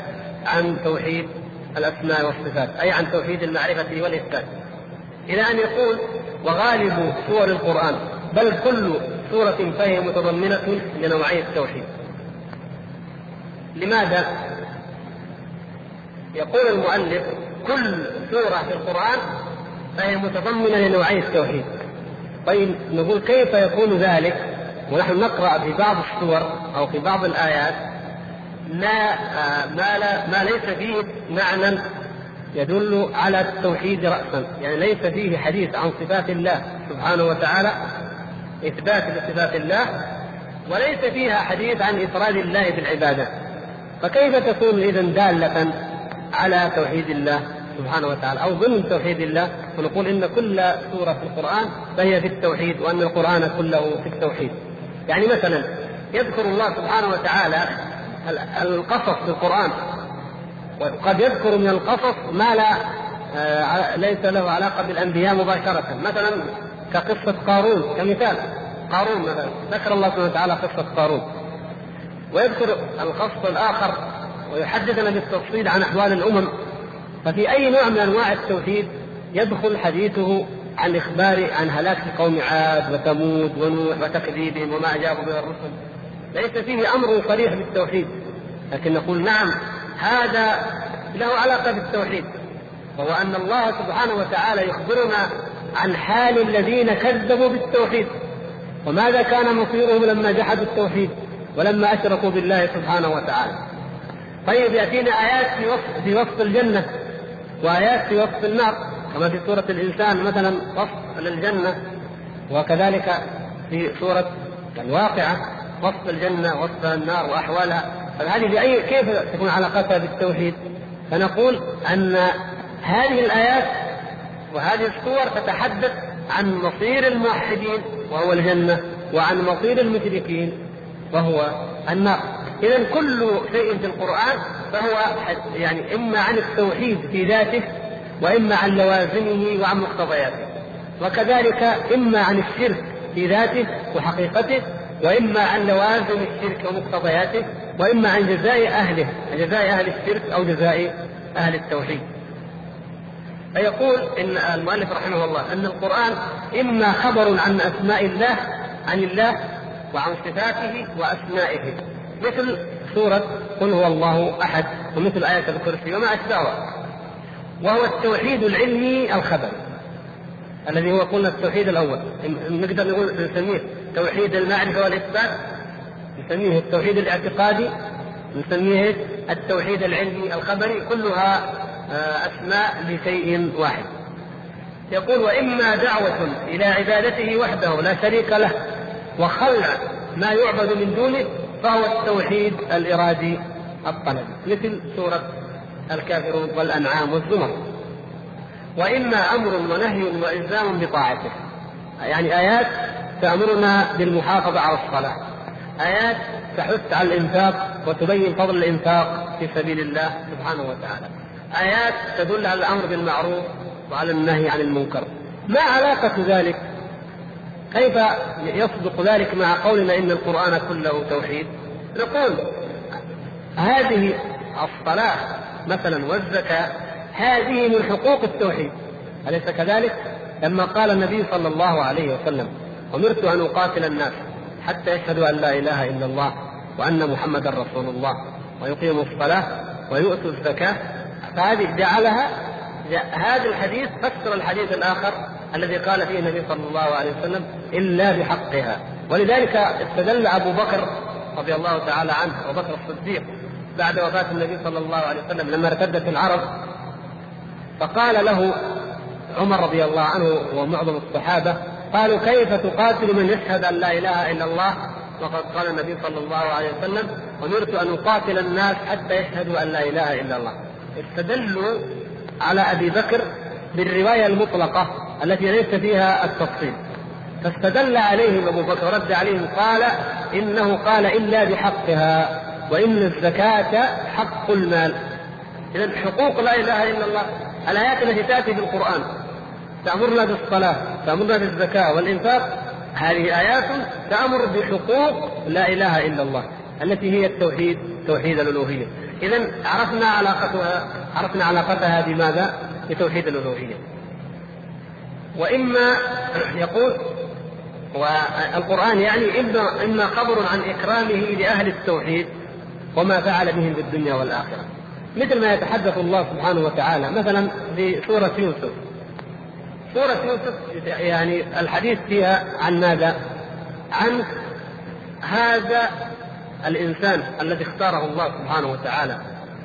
عن توحيد الأسماء والصفات أي عن توحيد المعرفة والإثبات. إلى أن يقول وغالب سور القرآن بل كل سورة فهي متضمنة لنوعي التوحيد. لماذا؟ يقول المؤلف كل سورة في القرآن فهي متضمنة لنوعي التوحيد. طيب نقول كيف يكون ذلك؟ ونحن نقرأ في بعض السور أو في بعض الآيات ما ما لا ما ليس فيه معنى يدل على التوحيد راسا، يعني ليس فيه حديث عن صفات الله سبحانه وتعالى إثبات لصفات الله وليس فيها حديث عن إفراد الله بالعبادة. فكيف تكون اذا دالة على توحيد الله سبحانه وتعالى أو ضمن توحيد الله ونقول إن كل سورة في القرآن فهي في التوحيد وأن القرآن كله في التوحيد. يعني مثلا يذكر الله سبحانه وتعالى القصص في القرآن وقد يذكر من القصص ما لا آه، ليس له علاقة بالأنبياء مباشرة مثلا كقصة قارون كمثال. قارون مثلا. ذكر الله سبحانه وتعالى قصة قارون. ويذكر القصص الآخر ويحدثنا بالتفصيل عن أحوال الأمم. ففي أي نوع من أنواع التوحيد يدخل حديثه عن إخبار عن هلاك قوم عاد وثمود ونوح وتكذيبهم وما أجابوا به الرسل. ليس فيه أمر صريح بالتوحيد. لكن نقول نعم هذا له علاقة بالتوحيد. وهو أن الله سبحانه وتعالى يخبرنا عن حال الذين كذبوا بالتوحيد. وماذا كان مصيرهم لما جحدوا التوحيد ولما أشركوا بالله سبحانه وتعالى؟ طيب يأتينا آيات في وصف في وصف الجنة وآيات في وصف النار. كما في سورة الإنسان مثلا وصف للجنة وكذلك في سورة الواقعة وصف الجنة وصف النار وأحوالها. فهذه بأي كيف تكون علاقتها بالتوحيد؟ فنقول أن هذه الآيات وهذه السور تتحدث عن مصير الموحدين وهو الجنة وعن مصير المشركين وهو النار. إذا كل شيء في القرآن فهو يعني إما عن التوحيد في ذاته وإما عن لوازمه وعن مقتضياته وكذلك إما عن الشرك في ذاته وحقيقته وإما عن لوازم الشرك ومقتضياته وإما عن جزاء أهله جزاء أهل الشرك أو جزاء أهل التوحيد. فيقول إن المؤلف رحمه الله أن القرآن إما خبر عن أسماء الله عن الله وعن صفاته وأسمائه. مثل سورة قل هو الله أحد ومثل آية الكرسي وما أشبهها. وهو التوحيد العلمي الخبري الذي هو قلنا التوحيد الأول. نقدر نقول نسميه توحيد المعرفة والإثبات. نسميه التوحيد الاعتقادي. نسميه التوحيد العلمي الخبري. كلها آه، أسماء لشيء واحد. يقول وإما دعوة إلى عبادته وحده لا شريك له وخلع ما يعبد من دونه فهو التوحيد الإرادي الطلبي مثل سورة الكافرون والأنعام والزمر. وإما أمر ونهي وإلزام بطاعته. يعني آيات تأمرنا بالمحافظة على الصلاة. آيات تحث على الإنفاق وتبين فضل الإنفاق في سبيل الله سبحانه وتعالى. آيات تدل على الأمر بالمعروف وعلى النهي عن المنكر. ما علاقة ذلك؟ كيف يصدق ذلك مع قولنا إن القرآن كله توحيد؟ نقول هذه الصلاة مثلا والزكاة هذه من حقوق التوحيد. أليس كذلك؟ لما قال النبي صلى الله عليه وسلم أمرت أن أقاتل الناس حتى يشهدوا أن لا إله إلا الله وأن محمدا رسول الله ويقيموا الصلاة ويؤتوا الزكاة فهذه جعلها هذا الحديث فسر الحديث الآخر الذي قال فيه النبي صلى الله عليه وسلم إلا بحقها. ولذلك استدل أبو بكر رضي الله تعالى عنه أبو بكر الصديق بعد وفاة النبي صلى الله عليه وسلم لما ارتدت العرب فقال له عمر رضي الله عنه ومعظم الصحابة قالوا كيف تقاتل من يشهد أن لا إله إلا الله؟ وقد قال النبي صلى الله عليه وسلم أمرت أن أقاتل الناس حتى يشهدوا أن لا إله إلا الله. استدلوا على أبي بكر بالرواية المطلقة التي ليس فيها التفصيل. فاستدل عليهم أبو بكر ورد عليهم قال إنه قال إلا بحقها وإن الزكاة حق المال. إذا حقوق لا إله إلا الله الآيات التي تأتي في القرآن تأمرنا بالصلاة تأمرنا بالزكاة والإنفاق هذه آيات تأمر بحقوق لا إله إلا الله التي هي التوحيد توحيد الألوهية. إذا عرفنا علاقتها عرفنا علاقتها بماذا؟ بتوحيد الألوهية وإما يقول والقرآن يعني إما إما خبر عن إكرامه لأهل التوحيد وما فعل بهم في الدنيا والآخرة مثل ما يتحدث الله سبحانه وتعالى مثلا في سورة يوسف سورة يوسف يعني الحديث فيها عن ماذا؟ عن هذا الإنسان الذي اختاره الله سبحانه وتعالى.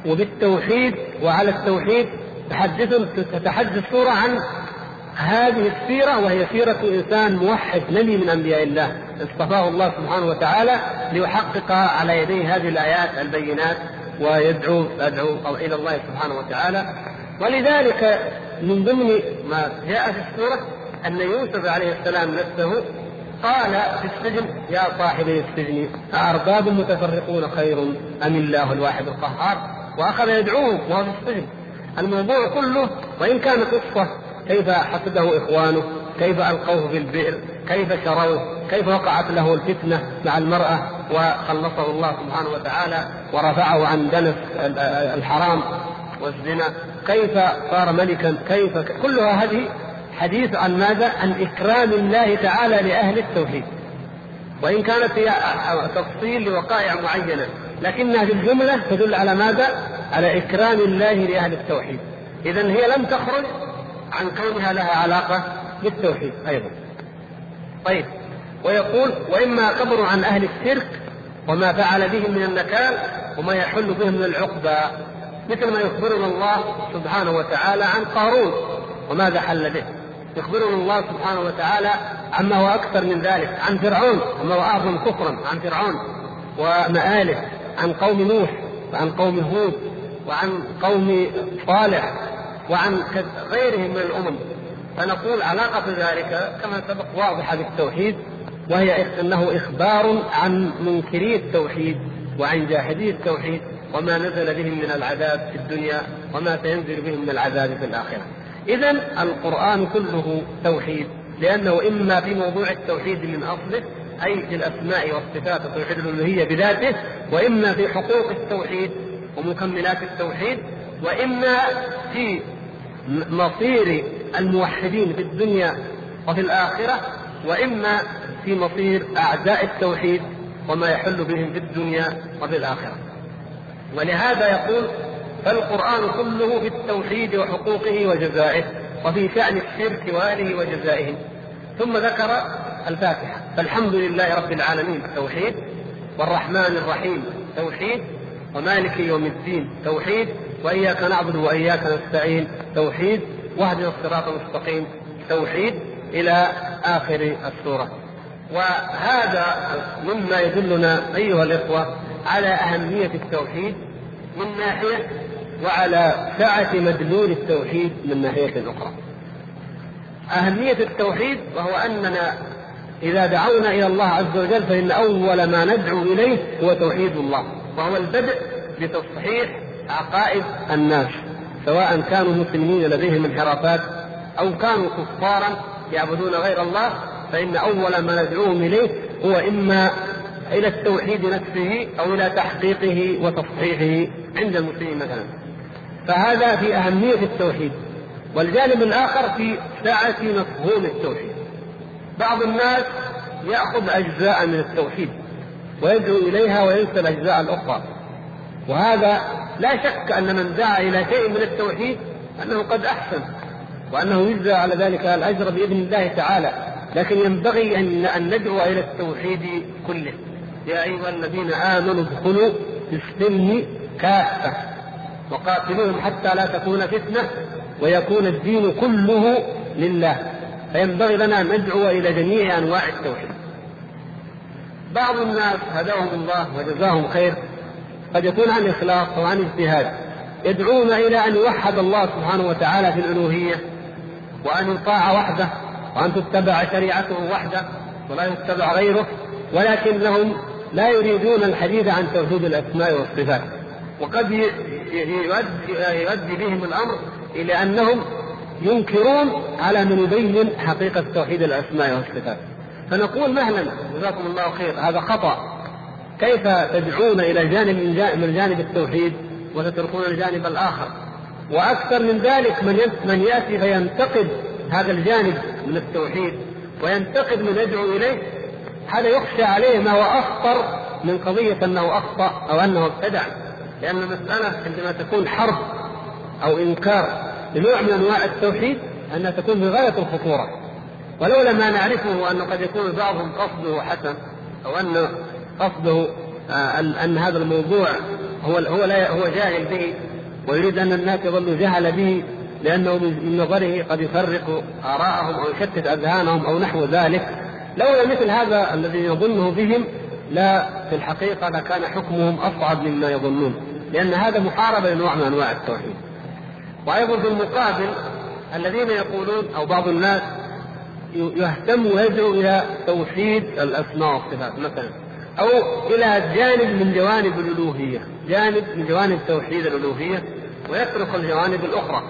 وبالتوحيد وعلى التوحيد تحدث تتحدث السورة عن هذه السيرة وهي سيرة إنسان موحد نبي من أنبياء الله. اصطفاه الله سبحانه وتعالى ليحقق على يديه هذه الآيات البينات ويدعو يدعو إلى الله سبحانه وتعالى. ولذلك من ضمن ما جاء في السورة أن يوسف عليه السلام نفسه قال في السجن يا صاحبي السجن أأرباب متفرقون خير أم الله الواحد القهار؟ وأخذ يدعوه وهو في السجن. الموضوع كله وإن كان قصة كيف حسده إخوانه؟ كيف ألقوه في البئر؟ كيف شروه؟ كيف وقعت له الفتنة مع المرأة؟ وخلصه الله سبحانه وتعالى ورفعه عن دنس الحرام والزنا. كيف صار ملكا؟ كيف؟ كلها هذه حديث عن ماذا؟ عن إكرام الله تعالى لأهل التوحيد وإن كانت هي تفصيل لوقائع معينة لكنها في الجملة تدل على ماذا؟ على إكرام الله لأهل التوحيد إذا هي لم تخرج عن كونها لها علاقة بالتوحيد أيضا طيب ويقول وإما خبر عن أهل الشرك وما فعل بهم من النكال وما يحل بهم من العقبى مثل ما يخبرنا الله سبحانه وتعالى عن قارون وماذا حل به يخبرنا الله سبحانه وتعالى عما هو أكثر من ذلك عن فرعون وما هو أعظم كفرا عن فرعون ومآله عن قوم نوح وعن قوم هود وعن قوم صالح وعن غيرهم من الأمم. فنقول علاقة ذلك كما سبق واضحة بالتوحيد وهي أنه إخبار عن منكري التوحيد وعن جاحدي التوحيد وما نزل بهم من العذاب في الدنيا وما سينزل بهم من العذاب في الآخرة. إذا القرآن كله توحيد لأنه إما في موضوع التوحيد من أصله أي في الأسماء والصفات وتوحيد الألوهية بذاته وإما في حقوق التوحيد ومكملات التوحيد وإما في مصير الموحدين في الدنيا وفي الآخرة وإما في مصير أعداء التوحيد وما يحل بهم في الدنيا وفي الآخرة. ولهذا يقول فالقرآن كله في التوحيد وحقوقه وجزائه وفي شأن الشرك وأهله وجزائه ثم ذكر الفاتحة. فالحمد لله رب العالمين توحيد والرحمن الرحيم توحيد ومالك يوم الدين توحيد وإياك نعبد وإياك نستعين توحيد واهدنا الصراط المستقيم توحيد إلى آخر السورة. وهذا مما يدلنا أيها الإخوة على أهمية التوحيد من ناحية وعلى سعة مدلول التوحيد من ناحية أخرى أهمية التوحيد وهو أننا إذا دعونا إلى الله عز وجل فإن أول ما ندعو إليه هو توحيد الله وهو البدء بتصحيح عقائد الناس سواء كانوا مسلمين لديهم انحرافات أو كانوا كفارا يعبدون غير الله فإن أول ما ندعوهم إليه هو إما إلى التوحيد نفسه أو إلى تحقيقه وتصحيحه عند المسلمين مثلا. فهذا في أهمية التوحيد. والجانب الآخر في سعة مفهوم التوحيد. بعض الناس يأخذ أجزاء من التوحيد ويدعو إليها وينسى الأجزاء الأخرى. وهذا لا شك أن من دعا إلى شيء من التوحيد أنه قد أحسن وأنه يجزى على ذلك الأجر بإذن الله تعالى. لكن ينبغي أن أن ندعو إلى التوحيد كله. يا أيها الذين آمنوا ادخلوا في السلم كافة. وقاتلوهم حتى لا تكون فتنة ويكون الدين كله لله. فينبغي لنا أن ندعو إلى جميع أنواع التوحيد. بعض الناس هداهم الله وجزاهم خير. قد يكون عن إخلاص أو عن اجتهاد. يدعون إلى أن يوحد الله سبحانه وتعالى في الألوهية وأن يطاع وحده وأن تتبع شريعته وحده ولا يتبع غيره. ولكنهم لا يريدون الحديث عن توحيد الأسماء والصفات. وقد يؤدي بهم الأمر إلى أنهم ينكرون على من يبين حقيقة توحيد الأسماء والصفات. فنقول مهلا جزاكم الله خير هذا خطأ. كيف تدعون إلى جانب من جانب التوحيد وتتركون الجانب الآخر؟ وأكثر من ذلك من من يأتي فينتقد هذا الجانب من التوحيد وينتقد من يدعو إليه. هذا يخشى عليه ما هو أخطر من قضية أنه أخطأ أو أنه ابتدع. لأن المسألة عندما تكون حرب أو إنكار لنوع من أنواع التوحيد أنها تكون بغاية الخطورة. ولولا ما نعرفه أنه قد يكون بعضهم قصده حسن أو أن قصده آه، أن هذا الموضوع هو هو لا هو جاهل به ويريد أن الناس يظلوا جهل به لأنه من نظره قد يفرق آراءهم أو يشتت أذهانهم أو نحو ذلك. لولا مثل هذا الذي يظنه بهم لا في الحقيقة لكان حكمهم أصعب مما يظنون. لأن هذا محاربة لنوع من أنواع التوحيد. وأيضا في المقابل الذين يقولون أو بعض الناس يهتم ويدعو إلى توحيد الأسماء والصفات مثلا أو إلى جانب من جوانب الألوهية جانب من جوانب توحيد الألوهية ويترك الجوانب الأخرى.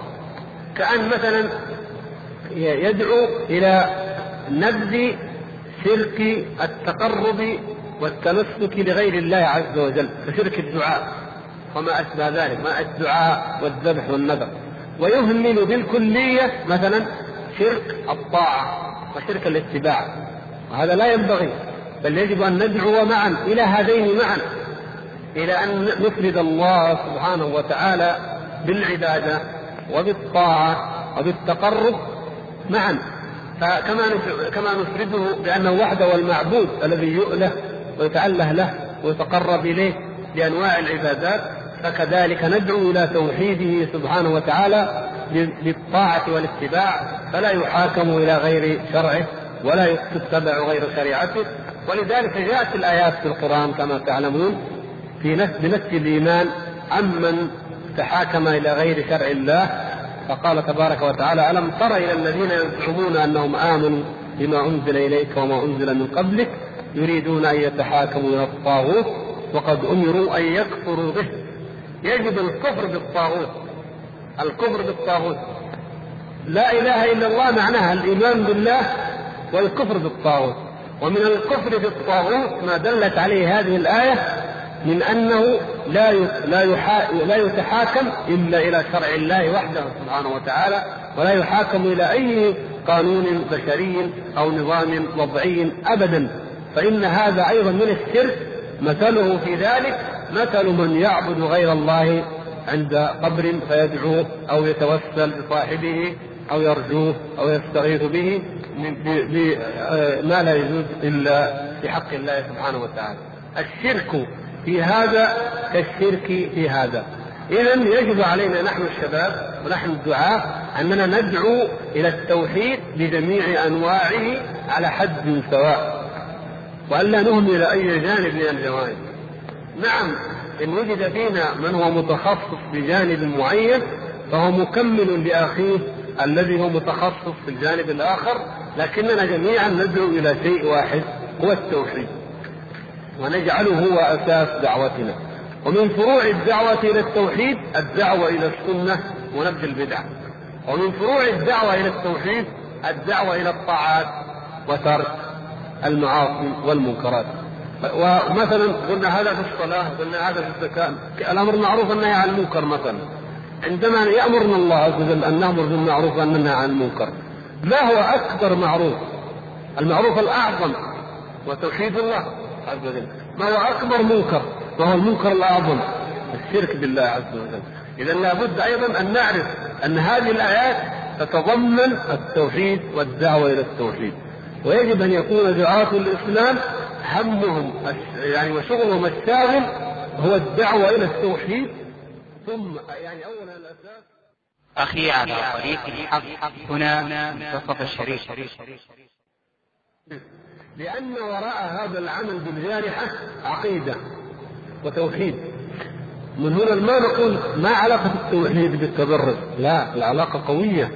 كأن مثلا يدعو إلى نبذ شرك التقرب والتمسك لغير الله عز وجل كشرك الدعاء. وما أشبه ذلك ما الدعاء والذبح والنذر. ويهمل بالكلية مثلا شرك الطاعة وشرك الاتباع. وهذا لا ينبغي بل يجب أن ندعو معا إلى هذين معا إلى أن نفرد الله سبحانه وتعالى بالعبادة وبالطاعة وبالتقرب معا. فكما كما نفرده بأنه وحده والمعبود الذي يؤله ويتأله له ويتقرب إليه بأنواع العبادات فكذلك ندعو إلى توحيده سبحانه وتعالى بالطاعة والاتباع فلا يحاكم إلى غير شرعه ولا تتبع غير شريعته. ولذلك جاءت الآيات في القرآن كما تعلمون في نفس الإيمان عمن تحاكم إلى غير شرع الله فقال تبارك وتعالى ألم تر إلى الذين يزعمون أنهم آمنوا بما أنزل إليك وما أنزل من قبلك يريدون أن يتحاكموا إلى الطاغوت وقد أمروا أن يكفروا به. يجب الكفر بالطاغوت. الكفر بالطاغوت. لا إله إلا الله معناها الإيمان بالله والكفر بالطاغوت. ومن الكفر بالطاغوت ما دلت عليه هذه الآية من أنه لا لا لا يتحاكم إلا إلى شرع الله وحده سبحانه وتعالى ولا يحاكم إلى أي قانون بشري أو نظام وضعي أبدا. فإن هذا أيضا من الشرك مثله في ذلك مثل من يعبد غير الله عند قبر فيدعوه أو يتوسل بصاحبه أو يرجوه أو يستغيث به بما لا يجوز إلا بحق الله سبحانه وتعالى. الشرك في هذا كالشرك في هذا. إذا يجب علينا نحن الشباب ونحن الدعاة أننا ندعو إلى التوحيد بجميع أنواعه على حد سواء. وألا نهمل أي جانب من الجوانب. نعم إن وجد فينا من هو متخصص بجانب معين فهو مكمل لأخيه الذي هو متخصص في الجانب الآخر لكننا جميعا ندعو إلى شيء واحد هو التوحيد. ونجعله هو أساس دعوتنا. ومن فروع الدعوة إلى التوحيد الدعوة إلى السنة ونبذ البدع. ومن فروع الدعوة إلى التوحيد الدعوة إلى الطاعات وترك المعاصي والمنكرات. ومثلا قلنا هذا في الصلاة قلنا هذا في الزكاة. الأمر المعروف والنهي عن المنكر مثلا. عندما يأمرنا الله عز وجل أن نأمر بالمعروف وأن ننهى عن المنكر ما هو أكبر معروف. المعروف الأعظم وتوحيد الله عز وجل. ما هو أكبر منكر؟ وهو المنكر الأعظم؟ الشرك بالله عز وجل. إذا لابد أيضا أن نعرف أن هذه الآيات تتضمن التوحيد والدعوة إلى التوحيد. ويجب أن يكون دعاة الإسلام همهم يعني وشغلهم الشاغل هو الدعوة إلى التوحيد. ثم يعني أولا الأساس أخي على طريق الحق هنا منتصف الشريف لأن وراء هذا العمل بالجارحة عقيدة وتوحيد. من هنا ما نقول ما علاقة التوحيد بالتبرج لا العلاقة قوية.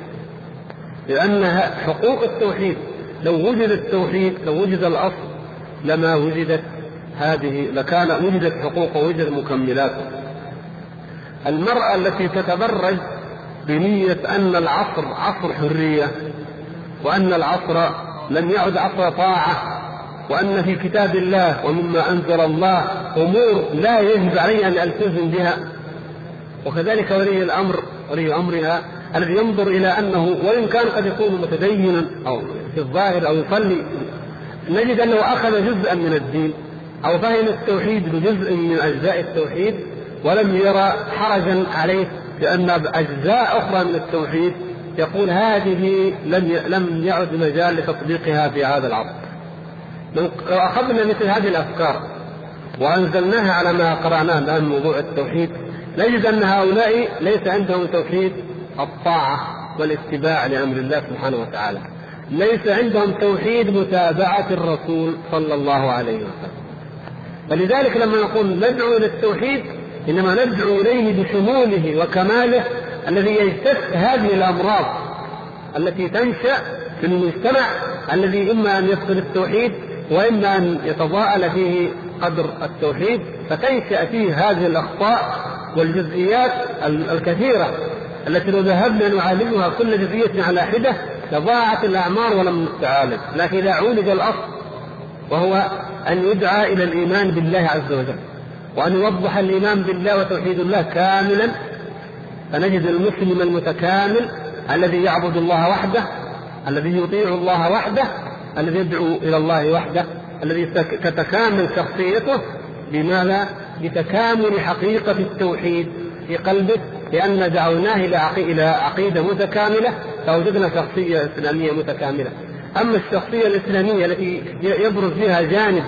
لأن حقوق التوحيد. لو وجد التوحيد لو وجد الأصل لما وجدت هذه لكان وجدت حقوق ووجدت مكملات. المرأة التي تتبرج بنية أن العصر عصر حرية وأن العصر لم يعد عصر طاعة وأن في كتاب الله ومما أنزل الله أمور لا يجب علي أن ألتزم بها. وكذلك ولي الأمر ولي أمرها الذي ينظر إلى أنه وإن كان قد يكون متدينا أو في الظاهر أو يصلي نجد أنه أخذ جزءا من الدين أو فهم التوحيد بجزء من أجزاء التوحيد ولم يرى حرجا عليه لأن أجزاء أخرى من التوحيد يقول هذه لم لم يعد مجال لتطبيقها في هذا العصر. لو أخذنا مثل هذه الأفكار وأنزلناها على ما قرأناه الآن موضوع التوحيد نجد أن هؤلاء ليس عندهم توحيد الطاعة والاتباع لأمر الله سبحانه وتعالى. ليس عندهم توحيد متابعة الرسول صلى الله عليه وسلم. فلذلك لما نقول ندعو إلى التوحيد إنما ندعو إليه بشموله وكماله الذي يجتث هذه الأمراض التي تنشأ في المجتمع الذي إما أن يفقد التوحيد وإما أن يتضاءل فيه قدر التوحيد فتنشأ فيه هذه الأخطاء والجزئيات الكثيرة التي لو ذهبنا نعالجها كل جزئية على حدة لضاعت الأعمار ولم تعالج لكن إذا عولج الأصل وهو أن يدعى إلى الإيمان بالله عز وجل وأن يوضح الإيمان بالله وتوحيد الله كاملا فنجد المسلم المتكامل الذي يعبد الله وحده الذي يطيع الله وحده الذي يدعو إلى الله وحده الذي تتكامل شخصيته بماذا؟ بتكامل حقيقة التوحيد في قلبه لأن دعوناه إلى عقيدة متكاملة فوجدنا شخصية إسلامية متكاملة. أما الشخصية الإسلامية التي يبرز فيها جانب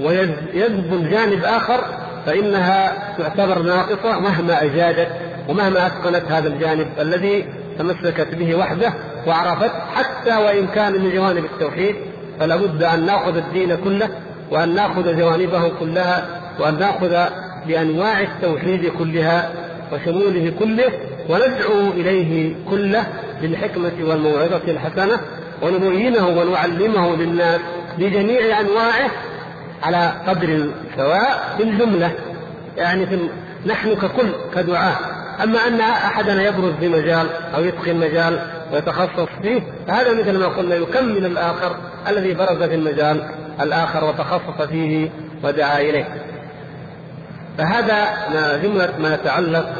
ويذبل جانب آخر فإنها تعتبر ناقصة مهما أجادت ومهما أتقنت هذا الجانب الذي تمسكت به وحده وعرفت حتى وإن كان من جوانب التوحيد فلا بد أن نأخذ الدين كله وأن نأخذ جوانبه كلها وأن نأخذ بأنواع التوحيد كلها وشموله كله وندعو إليه كله بالحكمة والموعظة الحسنة ونبينه ونعلمه للناس بجميع أنواعه على قدر سواء في الجملة. يعني في نحن ككل كدعاة أما أن أحدنا يبرز في مجال أو يتقن مجال ويتخصص فيه فهذا مثل ما قلنا يكمل الآخر الذي برز في المجال الآخر وتخصص فيه ودعا إليه. فهذا جملة ما يتعلق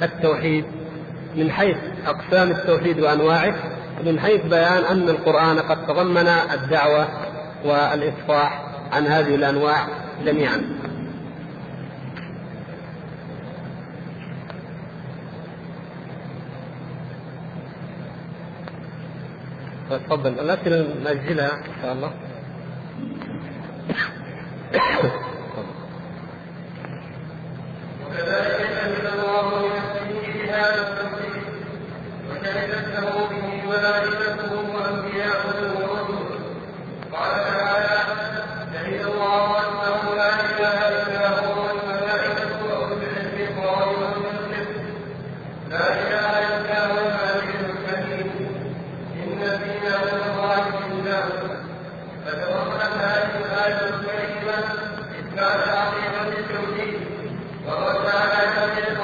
بالتوحيد. من حيث أقسام التوحيد وأنواعه من حيث بيان أن القرآن قد تضمن الدعوة والإصفاح عن هذه الأنواع جميعا. تفضل. الأسئلة نأجلها إن شاء الله. وكذلك أنزل الله يهديه بهذا التوحيد وشهدت به ملائكته وأنبياؤه ورسله. قال تعالى شهد الله أنه لا إله إلا هو والملائكة وأولو العلم قائما لا إله إلا هو العزيز الحكيم. إن الدين عند الله الإسلام فتضمنت هذه الآية الكريمة إثبات عقيدة التوحيد والرد على جميع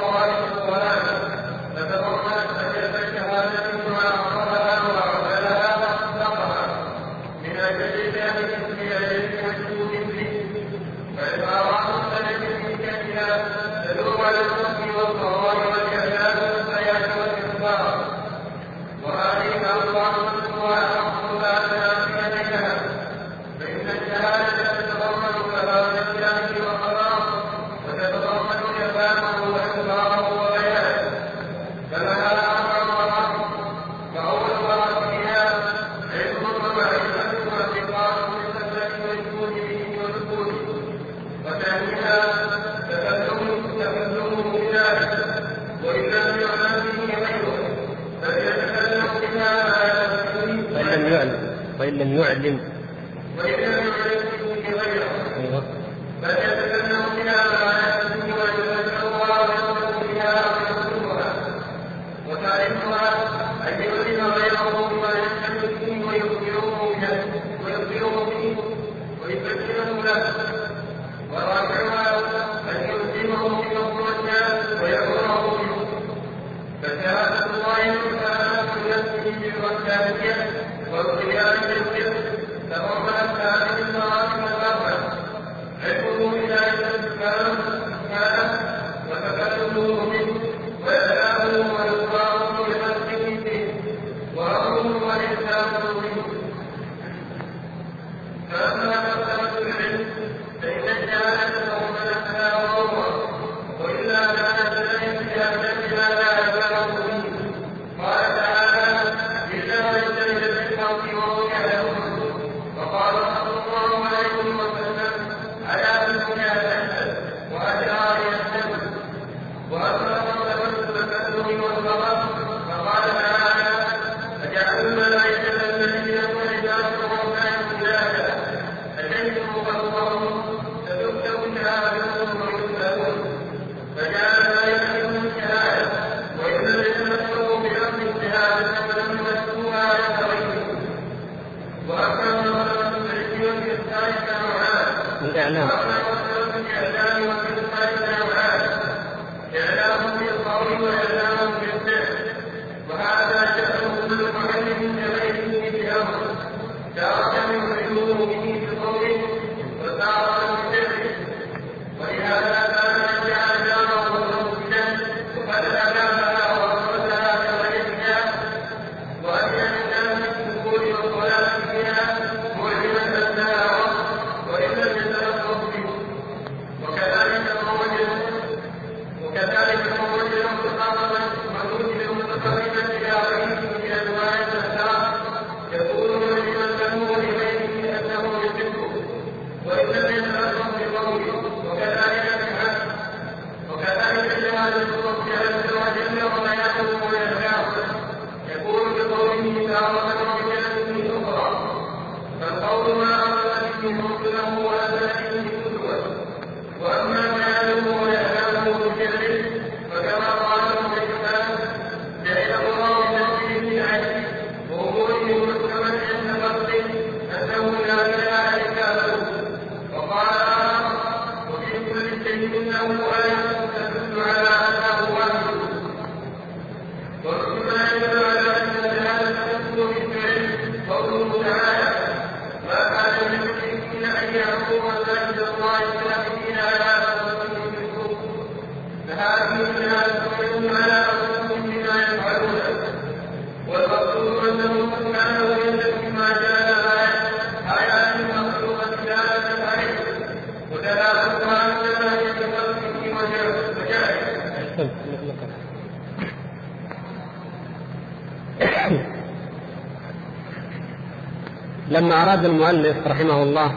لما أراد المؤلف رحمه الله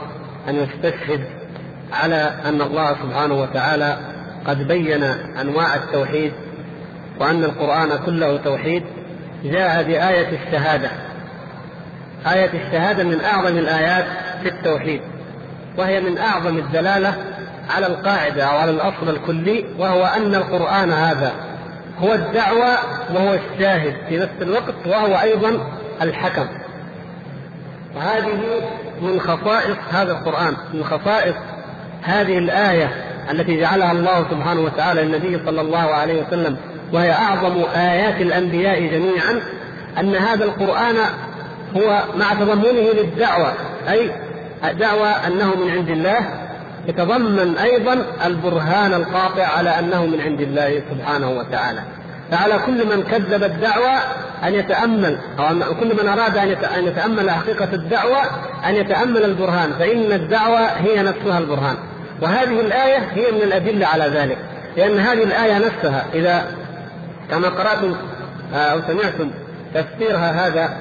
أن يستشهد على أن الله سبحانه وتعالى قد بين أنواع التوحيد وأن القرآن كله توحيد جاء بآية الشهادة. آية الشهادة من أعظم الآيات في التوحيد وهي من أعظم الدلالة على القاعدة أو على الأصل الكلي وهو أن القرآن هذا هو الدعوة وهو الشاهد في نفس الوقت وهو أيضا الحكم. وهذه من خصائص هذا القرآن من خصائص هذه الآية التي جعلها الله سبحانه وتعالى للنبي صلى الله عليه وسلم وهي أعظم آيات الأنبياء جميعا أن هذا القرآن هو مع تضمنه للدعوة أي دعوى أنه من عند الله يتضمن أيضا البرهان القاطع على أنه من عند الله سبحانه وتعالى. فعلى كل من كذب الدعوة أن يتأمل أو كل من أراد أن يتأمل حقيقة الدعوة أن يتأمل البرهان فإن الدعوة هي نفسها البرهان. وهذه الآية هي من الأدلة على ذلك لأن هذه الآية نفسها إذا كما قرأتم آه، أو سمعتم تفسيرها هذا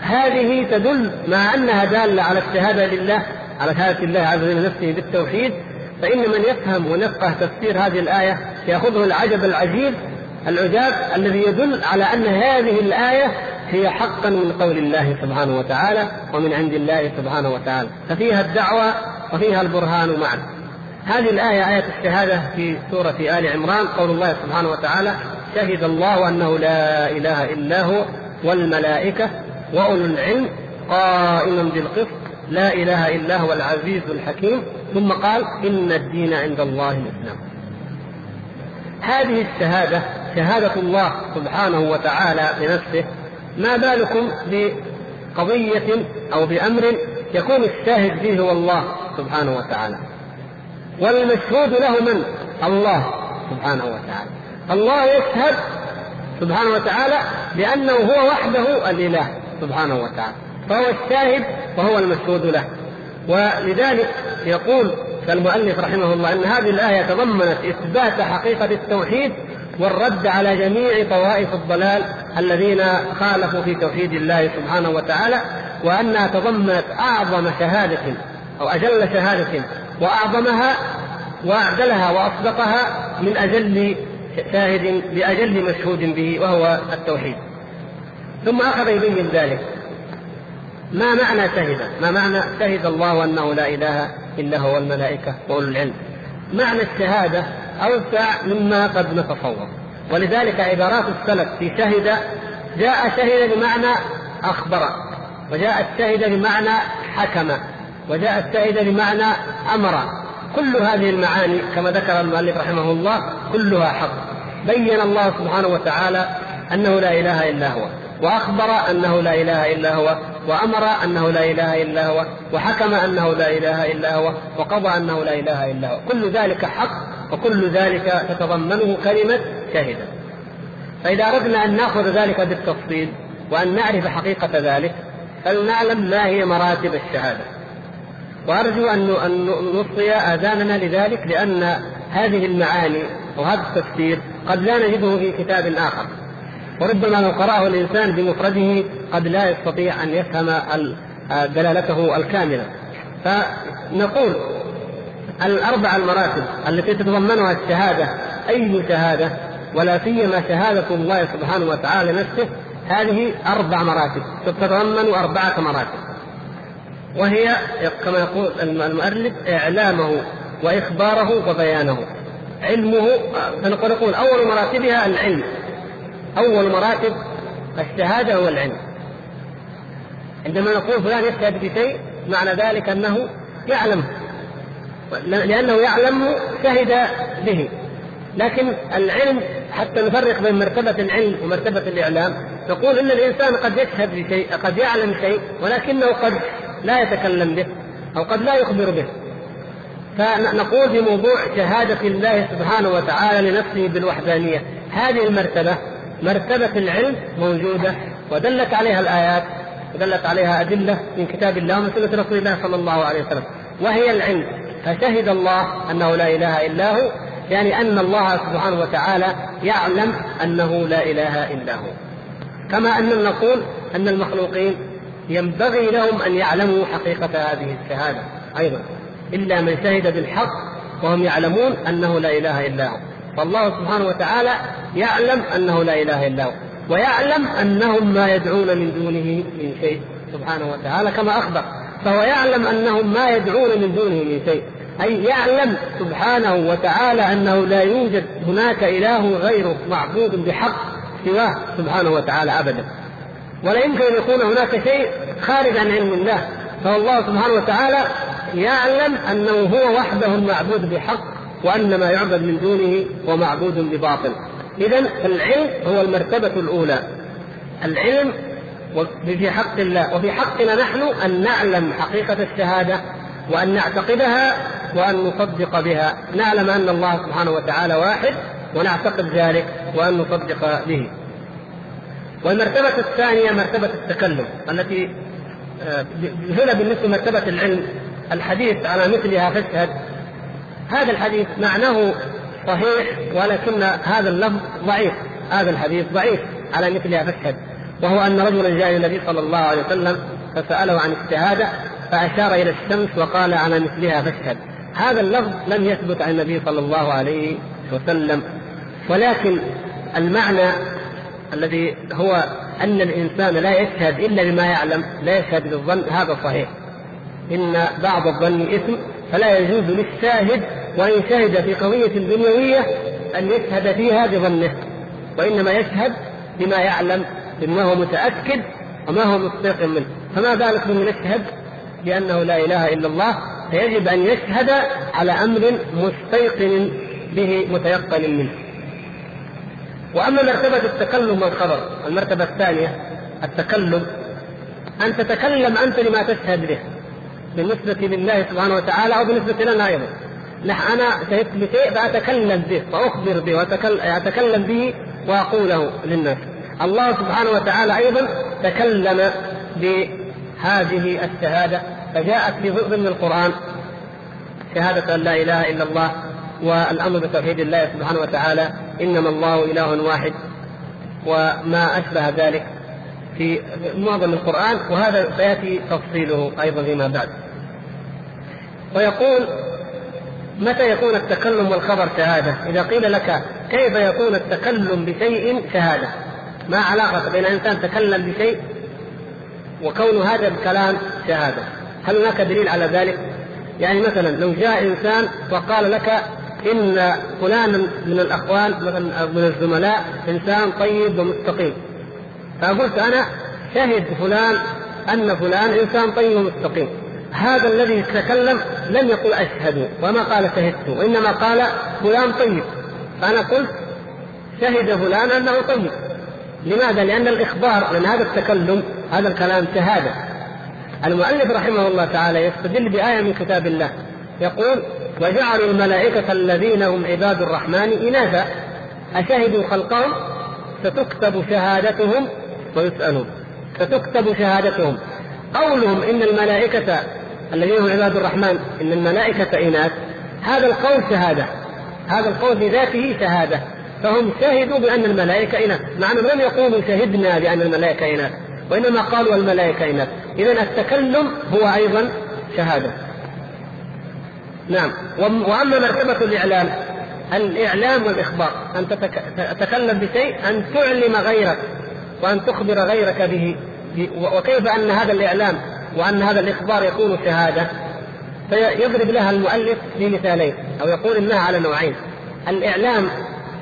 هذه تدل مع أنها دالة على الشهادة لله على شهادة الله عز وجل نفسه بالتوحيد. فإن من يفهم ونفقه تفسير هذه الآية يأخذه العجب العجيب العجاب الذي يدل على أن هذه الآية هي حقا من قول الله سبحانه وتعالى ومن عند الله سبحانه وتعالى. ففيها الدعوة وفيها البرهان معا. هذه الآية آية الشهادة في سورة آل عمران. قول الله سبحانه وتعالى شهد الله أنه لا إله إلا هو والملائكة وأولو العلم قائما بالقسط لا إله إلا هو العزيز الحكيم. ثم قال إن الدين عند الله الإسلام هذه الشهادة شهادة الله سبحانه وتعالى بنفسه ما بالكم بقضية أو بأمر يكون الشاهد فيه هو الله سبحانه وتعالى؟ والمشهود له من؟ الله سبحانه وتعالى. الله يشهد سبحانه وتعالى بأنه هو وحده الإله سبحانه وتعالى. فهو الشاهد وهو المشهود له. ولذلك يقول المؤلف رحمه الله إن هذه الآية تضمنت إثبات حقيقة التوحيد والرد على جميع طوائف الضلال الذين خالفوا في توحيد الله سبحانه وتعالى وأنها تضمنت أعظم شهادة أو أجل شهادة وأعظمها وأعدلها وأصدقها من أجل شاهد بأجل مشهود به وهو التوحيد. ثم أخذ يبين ذلك. ما معنى شهد؟ ما معنى شهد الله أنه لا إله إلا هو الملائكه وأولو العلم؟ معنى الشهادة أوسع مما قد نتصور. ولذلك عبارات السلف في شهد جاء شهد بمعنى أخبر وجاء الشهد بمعنى حكم وجاء الشهد بمعنى أمر. كل هذه المعاني كما ذكر المؤلف رحمه الله كلها حق. بين الله سبحانه وتعالى أنه لا إله إلا هو. وأخبر أنه لا إله إلا هو وأمر أنه لا إله إلا هو وحكم أنه لا إله إلا هو وقضى أنه لا إله إلا هو. كل ذلك حق وكل ذلك تتضمنه كلمة شهد فإذا أردنا أن نأخذ ذلك بالتفصيل وأن نعرف حقيقة ذلك فلنعلم ما هي مراتب الشهادة. وأرجو أن نصغي آذاننا لذلك لأن هذه المعاني وهذا التفسير قد لا نجده في كتاب آخر. وربما لو قرأه الإنسان بمفرده قد لا يستطيع أن يفهم دلالته الكاملة. فنقول الأربع المراتب التي تتضمنها الشهادة أي شهادة؟ ولا سيما شهادة الله سبحانه وتعالى نفسه هذه أربع مراتب تتضمن أربعة مراتب. وهي كما يقول المؤلف إعلامه وإخباره وبيانه. علمه فنقول نقول أول مراتبها العلم. أول مراتب الشهادة هو العلم. عندما نقول فلان يشهد بشيء معنى ذلك أنه يعلم لأنه يعلم شهد به. لكن العلم حتى نفرق بين مرتبة العلم ومرتبة الإعلام نقول إن الإنسان قد يشهد بشيء قد يعلم شيء ولكنه قد لا يتكلم به أو قد لا يخبر به. فنقول في موضوع شهادة الله سبحانه وتعالى لنفسه بالوحدانية هذه المرتبة مرتبة العلم موجودة ودلت عليها الآيات ودلت عليها أدلة من كتاب الله ومن سنة رسول الله صلى الله عليه وسلم وهي العلم. فشهد الله أنه لا إله إلا هو يعني أن الله سبحانه وتعالى يعلم أنه لا إله إلا هو. كما ان نقول أن المخلوقين ينبغي لهم أن يعلموا حقيقة هذه الشهادة أيضا إلا من شهد بالحق وهم يعلمون أنه لا إله إلا هو. فالله سبحانه وتعالى يعلم أنه لا إله إلا هو ويعلم أنهم ما يدعون من دونه من شيء سبحانه وتعالى كما أخبر فهو يعلم أنهم ما يدعون من دونه من شيء أي يعلم سبحانه وتعالى أنه لا يوجد هناك إله غيره معبود بحق سواه سبحانه وتعالى أبدا. ولا يمكن أن يكون هناك شيء خارج عن علم الله فالله سبحانه وتعالى يعلم أنه هو وحده المعبود بحق وأن ما يعبد من دونه هو معبود بباطل. اذا العلم هو المرتبة الأولى. العلم وفي حق الله وفي حقنا نحن أن نعلم حقيقة الشهادة وأن نعتقدها وأن نصدق بها. نعلم أن الله سبحانه وتعالى واحد ونعتقد ذلك وأن نصدق به. والمرتبة الثانية مرتبة التكلم التي آه، هنا بالنسبة لمرتبة العلم الحديث على مثلها فاشهد. هذا الحديث معناه صحيح ولكن هذا اللفظ ضعيف هذا الحديث ضعيف على مثلها فاشهد وهو أن رجلا جاء إلى النبي صلى الله عليه وسلم فسأله عن الشهادة فأشار إلى الشمس وقال على مثلها فاشهد هذا اللفظ لم يثبت عن النبي صلى الله عليه وسلم. ولكن المعنى الذي هو أن الإنسان لا يشهد إلا بما يعلم لا يشهد بالظن هذا صحيح. إن بعض الظن إثم فلا يجوز للشاهد وإن شهد في قضية دنيوية أن يشهد فيها بظنه وإنما يشهد بما يعلم بما هو متأكد وما هو مستيقن منه. فما بالك بمن يشهد؟ بانه لا إله إلا الله فيجب أن يشهد على أمر مستيقن به متيقن منه. وأما مرتبة التكلم والخبر المرتبة الثانية التكلم. أن تتكلم أنت لما تشهد به. بالنسبة لله سبحانه وتعالى أو بالنسبة لنا أيضا. نحن أنا شهدت بشيء فأتكلم به واخبر به واتكلم به وأقوله للناس. الله سبحانه وتعالى أيضا تكلم بهذه الشهادة فجاءت في ضمن القرآن شهادة أن لا إله إلا الله والأمر بتوحيد الله سبحانه وتعالى إنما الله إله واحد وما أشبه ذلك في معظم القرآن وهذا سيأتي تفصيله أيضا فيما بعد. ويقول متى يكون التكلم والخبر شهادة؟ إذا قيل لك كيف يكون التكلم بشيء شهادة؟ ما علاقة بين إنسان تكلم بشيء وكون هذا الكلام شهادة؟ هل هناك دليل على ذلك؟ يعني مثلا لو جاء إنسان وقال لك إن فلانا من الأخوان مثلا من الزملاء إنسان طيب ومستقيم فقلت أنا شهد فلان أن فلان إنسان طيب ومستقيم هذا الذي تكلم لم يقل أشهد وما قال شهدت وإنما قال فلان طيب. فأنا قلت شهد فلان أنه طيب. لماذا؟ لأن الإخبار لأن هذا التكلم هذا الكلام شهادة. المؤلف رحمه الله تعالى يستدل بآية من كتاب الله. يقول وجعلوا الملائكة الذين هم عباد الرحمن إناثا. أشهدوا خلقهم؟ ستكتب شهادتهم. ويسألون. ستكتب شهادتهم. قولهم إن الملائكة الذين هم عباد الرحمن إن الملائكة إناث هذا القول شهادة. هذا القول بذاته شهادة. فهم شهدوا بأن الملائكة إناث مع أنهم لم يقولوا شهدنا بأن الملائكة إناث وإنما قالوا الملائكة إناث إذا التكلم هو أيضا شهادة. نعم. وأما مرتبة الإعلام الإعلام والإخبار. أن تتكلم بشيء أن تعلم غيرك وأن تخبر غيرك به. وكيف أن هذا الإعلام وأن هذا الإخبار يكون شهادة فيضرب لها المؤلف بمثالين أو يقول إنها على نوعين. الإعلام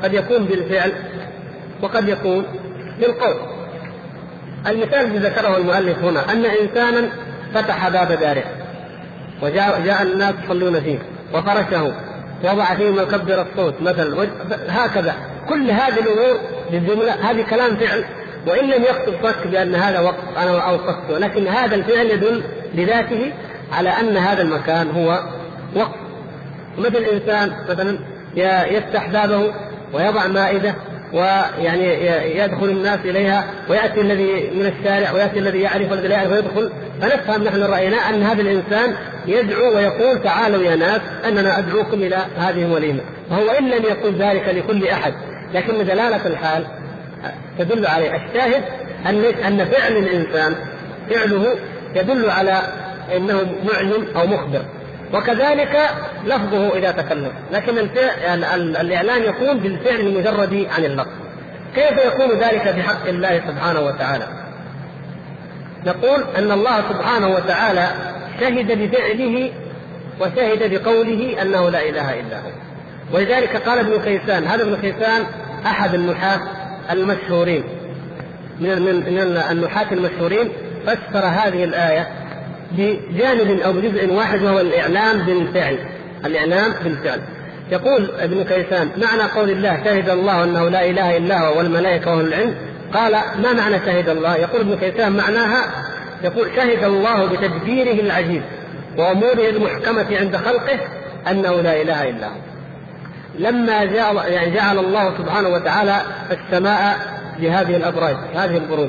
قد يكون بالفعل وقد يكون بالقول. المثال الذي ذكره المؤلف هنا أن إنسانا فتح باب داره وجاء جاء الناس يصلون فيه وفرشه وضع فيه مكبر الصوت مثلا هكذا كل هذه الأمور بالجمله هذه كلام فعل وإن لم يقصد شك بأن هذا وقت أنا اوقفته لكن هذا الفعل يدل بذاته على أن هذا المكان هو وقف. مثل انسان مثلا يفتح بابه ويضع مائدة ويعني يدخل الناس إليها ويأتي الذي من الشارع ويأتي الذي يعرف والذي لا يعرف ويدخل. فنفهم نحن رأينا أن هذا الإنسان يدعو ويقول تعالوا يا ناس أننا أدعوكم إلى هذه الوليمة. وهو إن لم يقل ذلك لكل أحد. لكن دلالة الحال تدل عليه الشاهد أن أن فعل الإنسان فعله يدل على إنه معلم أو مخبر. وكذلك لفظه إذا تكلم. لكن الفعل الإعلان يكون بالفعل المجرد عن اللفظ. كيف يكون ذلك في حق الله سبحانه وتعالى؟ نقول أن الله سبحانه وتعالى شهد بفعله وشهد بقوله أنه لا إله إلا هو. ولذلك قال ابن كيسان هذا ابن كيسان أحد النحاة المشهورين. من من النحاة المشهورين. فسر هذه الآية بجانب أو بجزء واحد وهو الإعلام بالفعل. الإعلام بالفعل. يقول ابن كيسان معنى قول الله شهد الله أنه لا إله إلا هو والملائكة واهل العلم. قال ما معنى شهد الله؟ يقول ابن كيسان معناها يقول شهد الله بتدبيره العجيب وأموره المحكمة عند خلقه أنه لا إله إلا هو. لما جعل يعني جعل الله سبحانه وتعالى السماء بهذه الأبراج هذه البروج.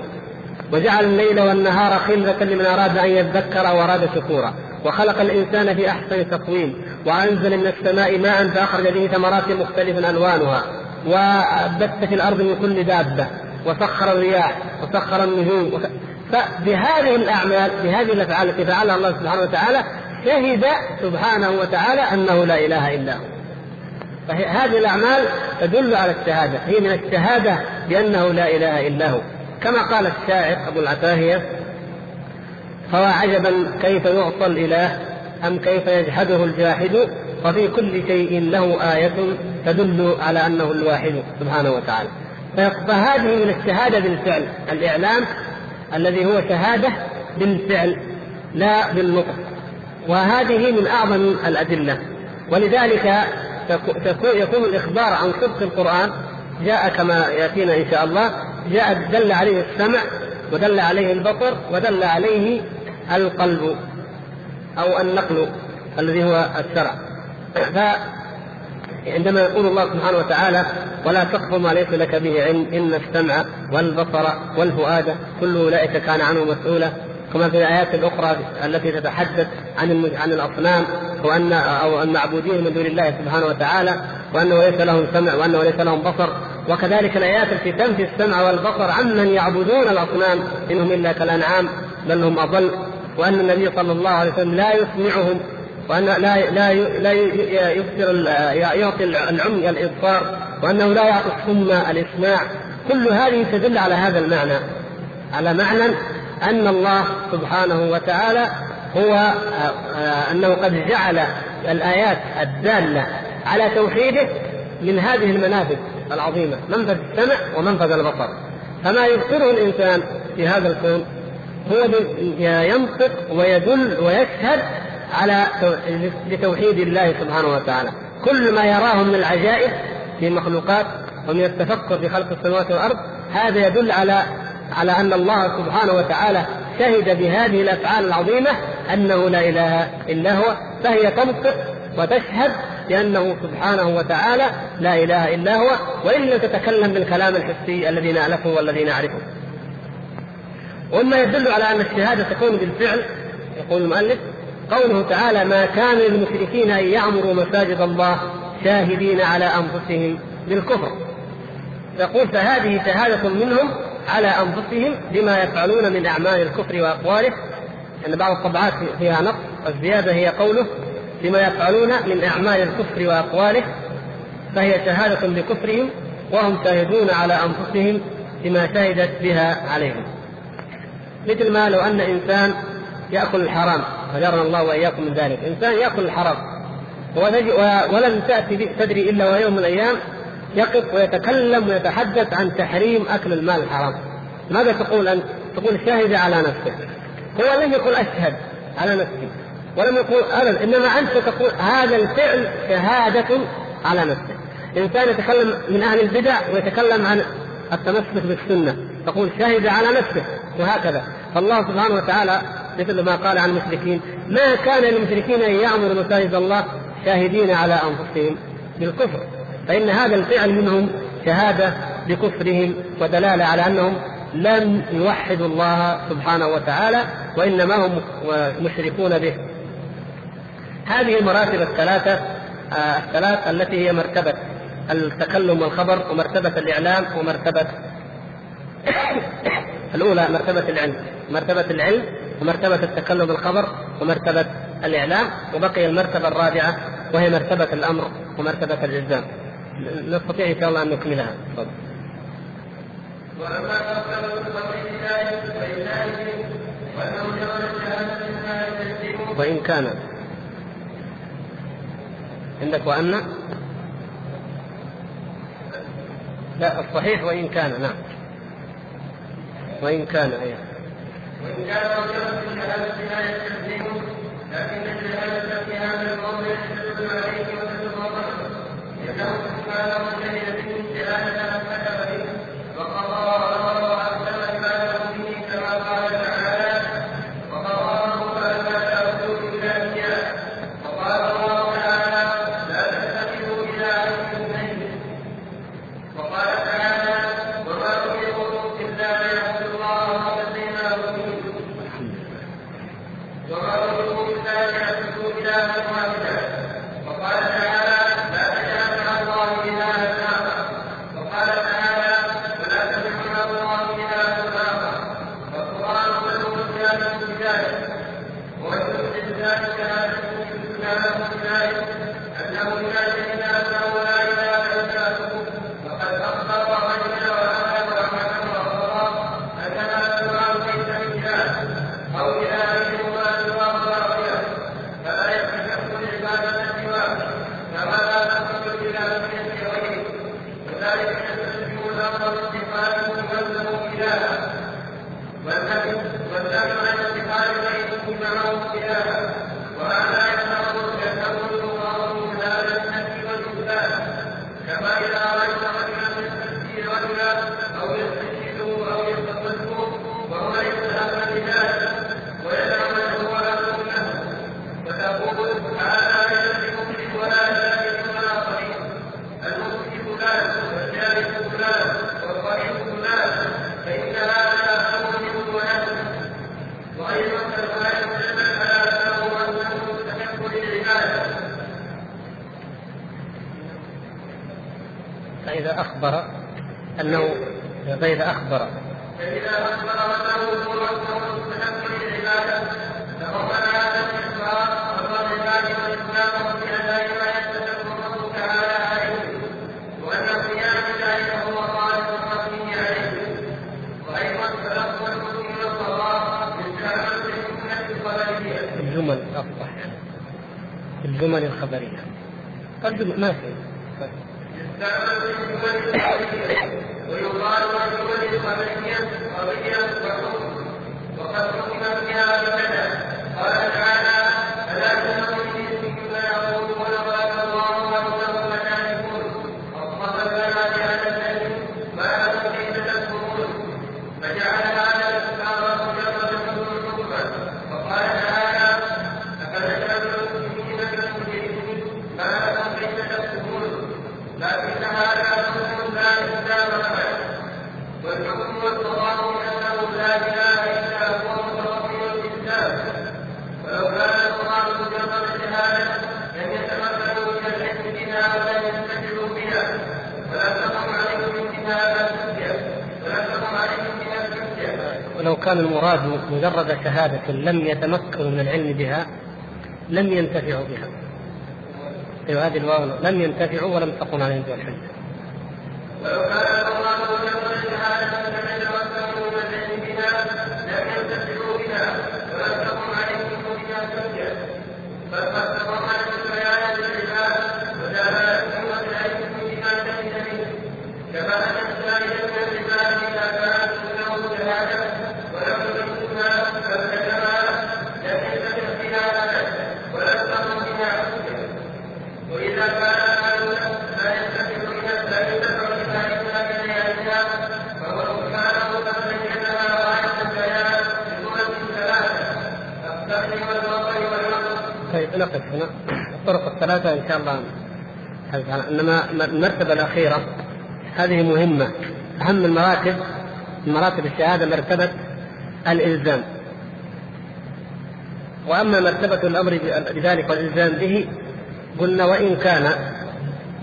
وجعل الليل والنهار خلة لمن أراد أن يذكر وأراد شكورا. وخلق الإنسان في أحسن تقويم. وأنزل من السماء ماء فأخرج به ثمرات مختلفا ألوانها. وبث في الأرض من كل دابة. وسخر الرياح وسخر النجوم. فبهذه الأعمال بهذه الأفعال التي فعلها الله سبحانه وتعالى شهد سبحانه وتعالى أنه لا إله إلا هو. فهذه الأعمال تدل على الشهادة. هي من الشهادة بأنه لا إله إلا هو. كما قال الشاعر أبو العتاهية فوا عجبا كيف يعطى الإله أم كيف يجحده الجاحد وفي كل شيء له آية تدل على أنه الواحد سبحانه وتعالى. فهذه من الشهادة بالفعل. الإعلام الذي هو شهادة بالفعل لا بالنطق. وهذه من أعظم الأدلة. ولذلك يكون الإخبار عن صدق القرآن جاء كما يأتينا إن شاء الله جاء دل عليه السمع ودل عليه البصر ودل عليه القلب أو النقل الذي هو الشرع. فعندما يقول الله سبحانه وتعالى ولا تقف ما ليس لك به علم إن السمع والبصر والفؤاد كل أولئك كان عنه مسؤولا. كما في الآيات الأخرى التي تتحدث عن عن الأصنام وأن أو المعبودين من دون الله سبحانه وتعالى وأنه ليس لهم سمع وأنه ليس لهم بصر. وكذلك الآيات التي تنفي السمع والبصر عمن يعبدون الأصنام إنهم إلا كالأنعام بل هم أضل. وأن النبي صلى الله عليه وسلم لا يسمعهم وأن لا لا لا يبصر يعطي العمي الإبصار وأنه لا يعطي الصم الإسماع. كل هذه تدل على هذا المعنى. على معنى أن الله سبحانه وتعالى هو آه، أنه قد جعل الآيات الدالة على توحيده من هذه المنافذ العظيمة منفذ السمع ومنفذ البصر. فما يبصره الإنسان في هذا الكون هو ينطق ويدل ويشهد على لتوحيد الله سبحانه وتعالى. كل ما يراه من العجائب في المخلوقات ومن التفكر في خلق السماوات والأرض هذا يدل على على أن الله سبحانه وتعالى شهد بهذه الأفعال العظيمة أنه لا إله إلا هو فهي تنطق وتشهد بأنه سبحانه وتعالى لا إله إلا هو وإن لم تتكلم بالكلام الحسي الذي نالفه والذي نعرفه. وما يدل على أن الشهادة تكون بالفعل يقول المؤلف قوله تعالى ما كان للمشركين أن يعمروا مساجد الله شاهدين على أنفسهم بالكفر. يقول فهذه شهادة منهم على أنفسهم بما يفعلون من أعمال الكفر وأقواله. ان بعض الطبعات فيها نقص الزياده هي قوله بما يفعلون من أعمال الكفر وأقواله. فهي شهادة بكفرهم وهم شاهدون على أنفسهم بما شهدت بها عليهم. مثل ما لو أن إنسان يأكل الحرام فجرنا الله وإياكم من ذلك، إنسان يأكل الحرام ولم تأتي تدري إلا ويوم من الأيام يقف ويتكلم ويتحدث عن تحريم أكل المال الحرام. ماذا تقول أنت؟ تقول شهد على نفسه. هو لم يقل أشهد على نفسي ولم يقول ابدا إنما أنت تقول هذا الفعل شهادة على نفسه. إنسان يتكلم من أهل البدع ويتكلم عن التمسك بالسنة تقول شهد على نفسه وهكذا فالله سبحانه وتعالى مثل ما قال عن المشركين ما كان للمشركين أن يعمروا مساجد الله شاهدين على أنفسهم بالكفر فإن هذا الفعل منهم شهادة بكفرهم ودلالة على أنهم لم يوحدوا الله سبحانه وتعالى وإنما هم مشركون به. هذه المراتب الثلاثة آه الثلاث التي هي مرتبة التكلم والخبر ومرتبة الإعلام ومرتبة الأولى مرتبة العلم مرتبة العلم ومرتبة التكلم بالخبر ومرتبة الإعلام وبقي المرتبة الرابعة وهي مرتبة الأمر ومرتبة الإلزام. نستطيع إن شاء الله أن نكملها تفضل. وأما وإن كان. عندك وان لا الصحيح وإن كان نعم. وإن كان أيوه وإن كان رجلا في شهاده لا يستلزمه لكن الشهادة في هذا الموضع يدل عليه وتدل انه سبحانه شهد به شهاده من كتب به وقضى فإذا أخبر أنه فإذا أخبر. فإذا أخبر أنه هو المستحق للعبادة فقبل هذا الإخبار أمر بأداء ما تعالى عليه وأن قيام ذلك هو خالق الرحيم عليه. وأيضا تلقى المسلم القدرية الجمل الجمل الخبرية. الجمل ما في يستعمل بالجمل القدرية ويقال والجمل الخبرية قضية وحكم وقد حكم بها بكذا قال تعالى ألا تنظروا باسمكم لا يقولون قال الله وإنهم لكاذبون أصطفى البنات على البنين ما لكم كيف تكفرون فجعل هذا الاستعارة مجرد حكما وقال تعالى أفنجعل المسلمين كالمجرمين ما لكم كيف تكفرون لكن هذا حكم لا إسلام له والحكم والقضاء أنه لا إله إلا هو متوكل الإسلام ولو كان القرآن مجرد شهادة لم يتمكنوا من العلم بها ولا ينتفعوا بها ولا تقم عليهم بها الحجة ولا تقم عليهم بها الحجة ولو كان المراد مجرد شهادة لم يتمكنوا من العلم بها لم ينتفعوا بها. أيوة هذه الواو لم ينتفعوا ولم تقم عليهم بها الحجة. ولو كان القرآن مجرد شهادة لم يتمكنوا من العلم بها لم ينتفعوا بها ولم تقم عليهم بها الحجة بل قد تضمنت بيان للعباد ودلالتهم وتعليم بما شهد منه كما أن الشاهد من العباد إذا كانت له شهادة ولم يبينها فابتدأها لم ينتفع بها أبدا ولم تقم بها حجة وإذا كان أهلها لا ينتفع بها لا ينتفع بها إلا ببيانها فهو سبحانه قد بينها غاية البيان بصورة ثلاثة السمع والبصر والعقل نقف هنا الطرق الثلاثة إن شاء الله. إنما المرتبة الأخيرة هذه مهمة. أهم المراتب مراتب الشهادة مرتبة الإلزام. وأما مرتبة الأمر بذلك والإلزام به قلنا وإن كان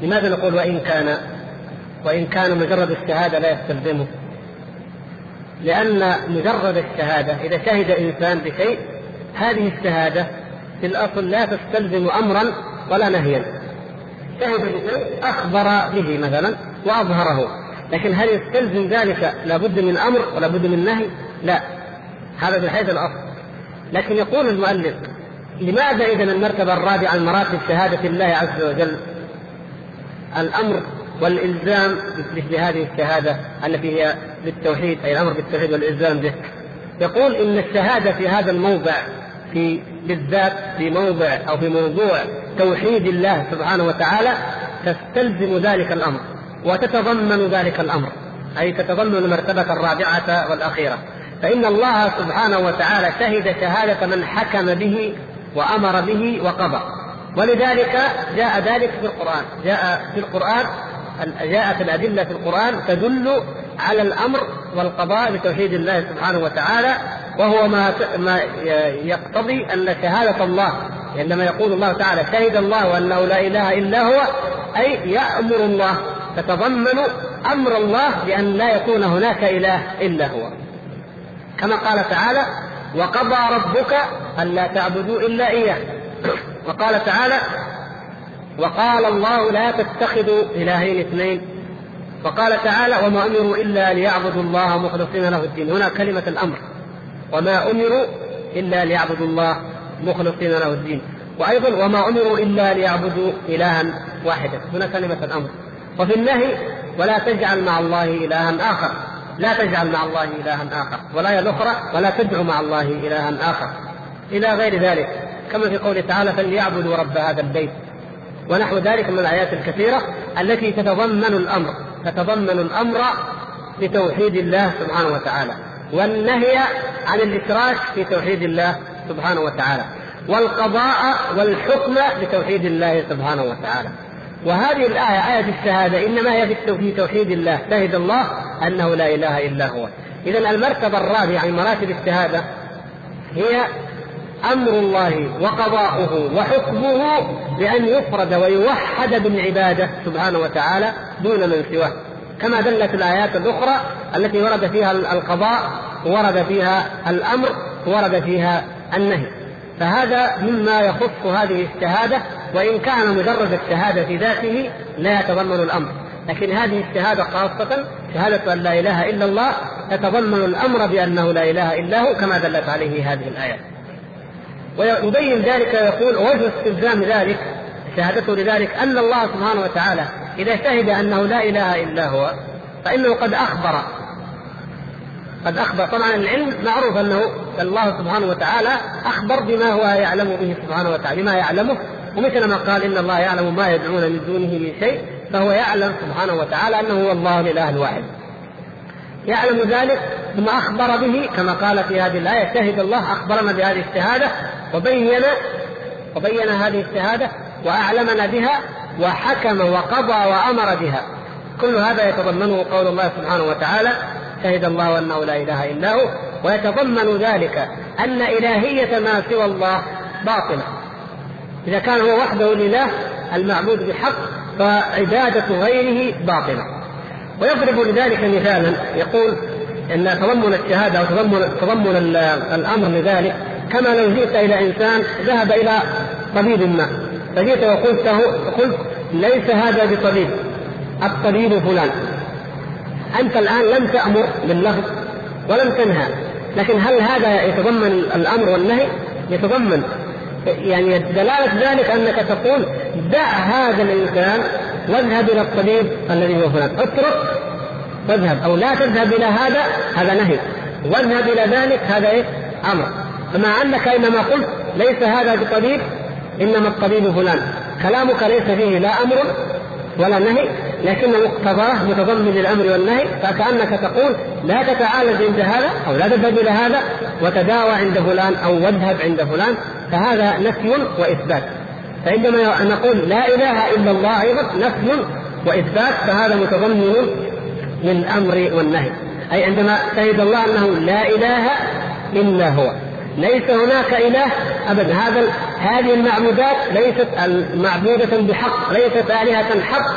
لماذا نقول وإن كان؟ وإن كان مجرد الشهادة لا يستلزمه. لأن مجرد الشهادة إذا شهد إنسان بشيء هذه الشهادة في الأصل لا تستلزم أمرا ولا نهيا. شهد أخبر به مثلا وأظهره. لكن هل يستلزم ذلك لابد من أمر ولا بد من نهي؟ لا. هذا من حيث الأصل. لكن يقول المؤلف لماذا إذا المرتبة الرابعة من مراتب شهادة الله عز وجل؟ الأمر والإلزام مثل هذه الشهادة التي هي بالتوحيد أي الأمر بالتوحيد والإلزام به. يقول إن الشهادة في هذا الموضع في بالذات في موضع أو في موضوع توحيد الله سبحانه وتعالى تستلزم ذلك الأمر وتتضمن ذلك الأمر. أي تتضمن المرتبة الرابعة والأخيرة. فإن الله سبحانه وتعالى شهد شهادة من حكم به وأمر به وقضى. ولذلك جاء ذلك في القرآن. جاء في القرآن جاءت الأدلة في القرآن تدل على الأمر والقضاء بتوحيد الله سبحانه وتعالى وهو ما ما يقتضي أن شهادة الله. عندما يقول الله تعالى شهد الله أنه لا إله إلا هو أي يأمر الله تتضمن أمر الله بأن لا يكون هناك إله إلا هو. كما قال تعالى وقضى ربك ألا تعبدوا إلا إياه. وقال تعالى وقال الله لا تتخذوا إلهين اثنين. وقال تعالى وما أمروا إلا ليعبدوا الله مخلصين له الدين. هنا كلمة الأمر. وما أمروا إلا ليعبدوا الله مخلصين له الدين. وأيضا وما أمروا إلا ليعبدوا إلها واحدا. هنا كلمة الأمر. وفي النهي ولا تجعل مع الله إلها آخر. لا تجعل مع الله إلها آخر. والآية الأخرى ولا تدعو مع الله إلها آخر. إلى غير ذلك كما في قوله تعالى فليعبدوا رب هذا البيت. ونحو ذلك من الآيات الكثيرة التي تتضمن الأمر. تتضمن الأمر بتوحيد الله سبحانه وتعالى. والنهي عن الإشراك في توحيد الله سبحانه وتعالى والقضاء والحكم بتوحيد الله سبحانه وتعالى. وهذه الآية آية الشهادة إنما هي في توحيد الله شهد الله أنه لا إله إلا هو. إذا المرتبة الرابعة من مراتب الشهادة هي أمر الله وقضاؤه وحكمه بأن يفرد ويوحد بالعبادة سبحانه وتعالى دون من سواه. كما دلت الآيات الأخرى التي ورد فيها القضاء ورد فيها الأمر ورد فيها النهي. فهذا مما يخص هذه الشهادة وإن كان مجرد الشهادة في ذاته لا يتضمن الأمر. لكن هذه الشهادة خاصة شهادة أن لا إله إلا الله تتضمن الأمر بأنه لا إله إلا هو كما دلت عليه هذه الآيات. ويبين ذلك ويقول وجه استلزام ذلك شهادته لذلك أن الله سبحانه وتعالى إذا شهد أنه لا إله إلا هو فإنه قد أخبر. قد أخبر. طبعا العلم معروف أنه الله سبحانه وتعالى أخبر بما هو يعلم به سبحانه وتعالى بما يعلمه. ومثل ما قال إن الله يعلم ما يدعون من دونه من شيء فهو يعلم سبحانه وتعالى أنه هو الله الإله الواحد. يعلم ذلك ثم أخبر به كما قال في هذه الآية شهد الله أخبرنا بهذه الشهادة وبين وبين هذه الشهادة وأعلمنا بها وحكم وقضى وأمر بها. كل هذا يتضمنه قول الله سبحانه وتعالى شهد الله أنه لا إله إلا هو. ويتضمن ذلك أن إلهية ما سوى الله باطلة. إذا كان هو وحده الإله المعبود بحق فعبادة غيره باطلة. ويضرب لذلك مثالا يقول إن تضمن الشهادة وتضمن تضمن الأمر لذلك كما لو جئت إلى إنسان ذهب إلى طبيب ما فجئت وقلت قلت ليس هذا بطبيب الطبيب فلان. أنت الآن لم تأمر باللفظ ولم تنهى لكن هل هذا يتضمن الأمر والنهي؟ يتضمن. يعني دلالة ذلك أنك تقول دع هذا الإنسان واذهب إلى الطبيب الذي هو فلان. اترك واذهب أو لا تذهب إلى هذا هذا نهي. واذهب إلى ذلك هذا إيه؟ أمر. فمع أنك إنما قلت ليس هذا بطبيب إنما الطبيب فلان. كلامك ليس فيه لا أمر ولا نهي لكن مقتضاه متضمن للأمر والنهي فكأنك تقول لا تتعالج عند هذا أو لا تذهب إلى هذا وتداوى عند فلان أو واذهب عند فلان فهذا نفي وإثبات. فعندما نقول لا إله إلا الله أيضا نفي وإثبات فهذا متضمن للأمر والنهي. أي عندما شهد الله أنه لا إله إلا هو. ليس هناك إله أبدا. هذا هذه المعبودات ليست معبودة بحق ليست آلهة حق.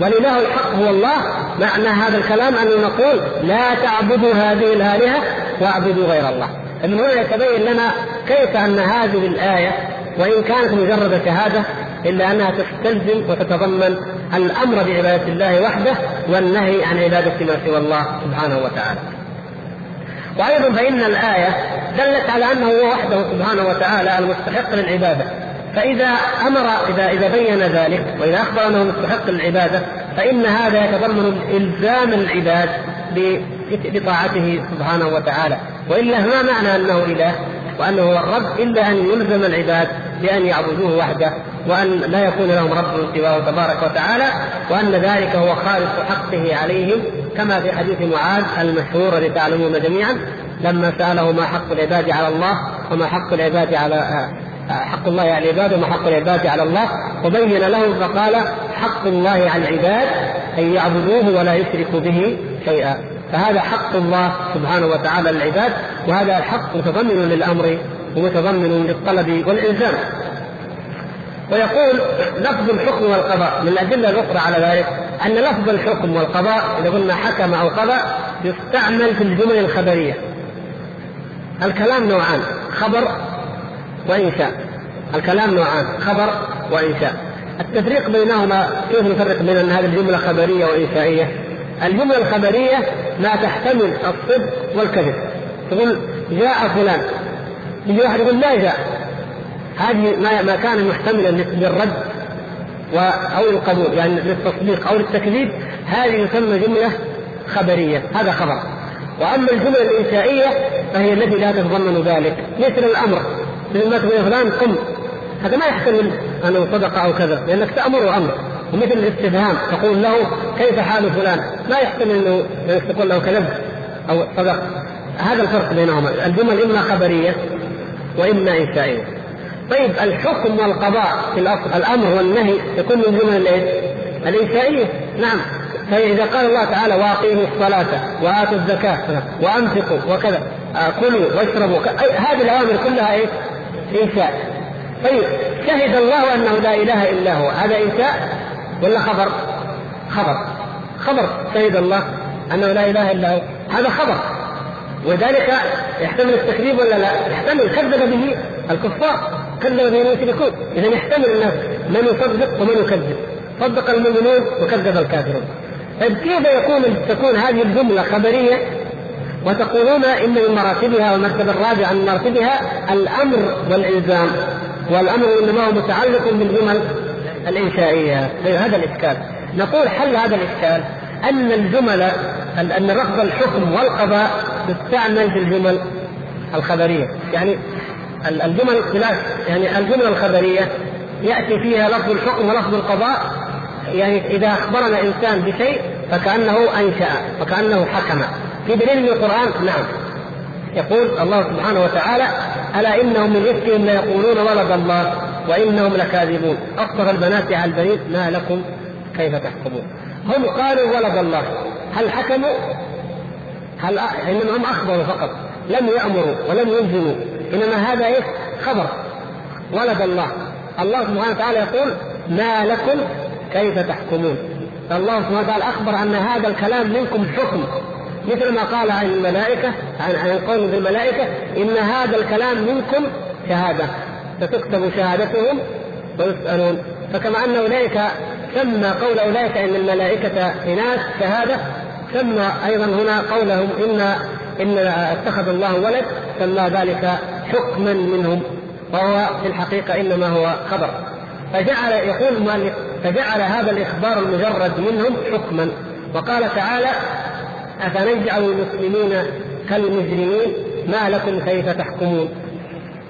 والإله الحق هو الله. معنى هذا الكلام أن نقول لا تعبدوا هذه الآلهة واعبدوا غير الله. من هنا يتبين لنا كيف أن هذه الآية وإن كانت مجرد شهاده إلا أنها تستلزم وتتضمن الأمر بعبادة الله وحده والنهي عن عبادة ما سوى الله سبحانه وتعالى. وأيضا فإن الآية دلت على أنه هو وحده سبحانه وتعالى المستحق للعبادة. فإذا أمر إذا إذا بين ذلك وإذا أخبر أنه مستحق للعبادة فإن هذا يتضمن إلزام العباد بطاعته سبحانه وتعالى. وإلا ما معنى أنه إله؟ وأنه هو الرب إلا أن يلزم العباد بأن يعبدوه وحده وأن لا يكون لهم رب سواه تبارك وتعالى وأن ذلك هو خالص حقه عليهم كما في حديث معاذ المشهور الذي تعلمون جميعا لما سأله ما حق العباد على الله وما حق العباد على حق الله على العباد وما حق العباد على الله وبين له فقال حق الله على العباد أن يعبدوه ولا يشركوا به شيئا. فهذا حق الله سبحانه وتعالى للعباد وهذا الحق متضمن للأمر ومتضمن للطلب والإلزام. ويقول لفظ الحكم والقضاء من الأدلة الأخرى على ذلك أن لفظ الحكم والقضاء إذا قلنا حكم أو قضى يستعمل في الجمل الخبرية. الكلام نوعان خبر وإنشاء. الكلام نوعان خبر وإنشاء. التفريق بينهما كيف نفرق بين أن هذه الجملة خبرية وإنشائية؟ الجملة الخبرية ما تحتمل الصدق والكذب. تقول جاء فلان. يجي واحد يقول لا جاء. هذه ما ما كان محتملا للرد أو القبول يعني للتصديق أو للتكذيب هذه يسمى جملة خبرية. هذا خبر. وأما الجملة الانشائيه فهي التي لا تتضمن ذلك. مثل الأمر. مثل ما تقول فلان قم. هذا ما يحتمل انه صدق أو كذا لأنك تامره أمر. ومثل الاستفهام تقول له كيف حال فلان؟ ما يحتمل إنه تقول له كذب أو صدق. هذا الفرق بينهما. الجمل إما خبرية وإما انشائيه طيب الحكم والقضاء في الأصل الأمر والنهي يكون من جمل الإيه؟ الانشائيه نعم. فإذا قال الله تعالى وأقيموا الصلاة وآتوا الزكاة وأنفقوا وكذا كلوا واشربوا هذه الأوامر كلها إيه؟ إنشاء طيب شهد الله أنه لا إله إلا هو. هذا إنشاء ولا خبر؟ خبر. خبر. شهد الله أنه لا إله إلا هو. هذا خبر. وذلك يحتمل التكذيب ولا لا؟ يحتمل. كذب به الكفار. كذب به المشركون. اذا يحتمل الناس من يصدق ومن يكذب. صدق المؤمنون وكذب الكافرون. طيب كيف يكون تكون هذه الجملة خبرية وتقولون إن من مراتبها والمرتبة الرابعة من مراتبها الأمر والإلزام؟ والأمر إنما هو متعلق بالجمل الانشائيه طيب هذا الإشكال. نقول حل هذا الإشكال أن الجمل ان رفض الحكم والقضاء تستعمل في الجمل الخبرية. يعني الجمل يعني الجمل الخبرية يأتي فيها لفظ الحكم ولفظ القضاء. يعني إذا أخبرنا إنسان بشيء فكأنه أنشأ فكأنه حكم. في دليل من القرآن؟ نعم. يقول الله سبحانه وتعالى ألا إنهم من افكهم ليقولون ولد الله وإنهم لكاذبون. اصطفى البنات على البنين ما لكم كيف تحكمون؟ هم قالوا ولد الله. هل حكموا؟ هل انما هم أخبروا فقط لم يأمروا ولم يلزموا إنما هذا إيش؟ خبر. ولد الله. الله سبحانه وتعالى يقول ما لكم كيف تحكمون؟ فالله سبحانه وتعالى أخبر أن هذا الكلام منكم حكم. مثل ما قال عن الملائكة عن عن قوم الملائكة إن هذا الكلام منكم شهادة ستكتب شهادتهم ويسألون. فكما أن أولئك سمى قول أولئك إن الملائكة إناث شهادة سمى أيضا هنا قولهم ان إن اتخذ الله ولد سمى ذلك حكما منهم وهو في الحقيقة إنما هو خبر. فجعل يقول فجعل هذا الإخبار المجرد منهم حكما وقال تعالى افنجعل المسلمين كالمجرمين؟ ما لكم كيف تحكمون؟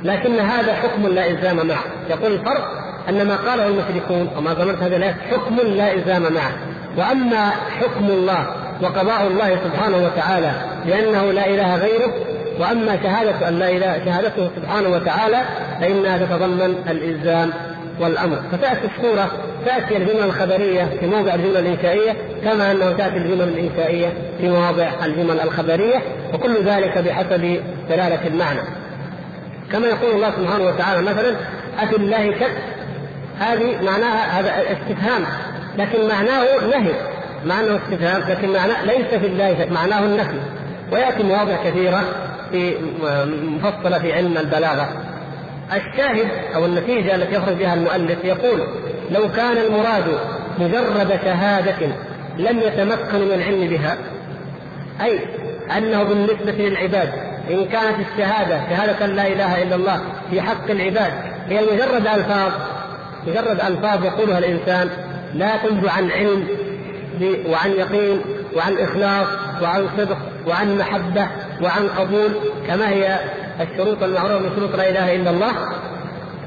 لكن هذا حكم لا إلزام معه. يقول الفرق أن ما قاله المشركون وما ظننت هذه الآية حكم لا إلزام معه. وأما حكم الله وقضاء الله سبحانه وتعالى بأنه لا إله غيره وأما شهادة أن لا إله شهادته سبحانه وتعالى فإنها تتضمن الإلزام والأمر. فتأتي الصورة تأتي الجمل الخبرية في موضع الجمل الإنشائية كما أنه تأتي الجمل الإنشائية في مواضع الجمل الخبرية وكل ذلك بحسب دلالة المعنى. كما يقول الله سبحانه وتعالى مثلا أفي الله شك هذه معناها هذا استفهام لكن معناه نهي. مع انه استفهام لكن معناه ليس في الله شك معناه النفي ويأتي مواضع كثيرة في مفصلة في علم البلاغة. الشاهد أو النتيجة التي يخرج بها المؤلف يقول لو كان المراد مجرد شهادة لم يتمكن من العلم بها أي أنه بالنسبة للعباد إن كانت الشهادة شهادة لا إله إلا الله في حق العباد هي مجرد ألفاظ مجرد ألفاظ يقولها الإنسان لا تنبع عن علم وعن يقين وعن إخلاص وعن صدق وعن محبة وعن قبول كما هي الشروط المعروفه من شروط لا إله إلا الله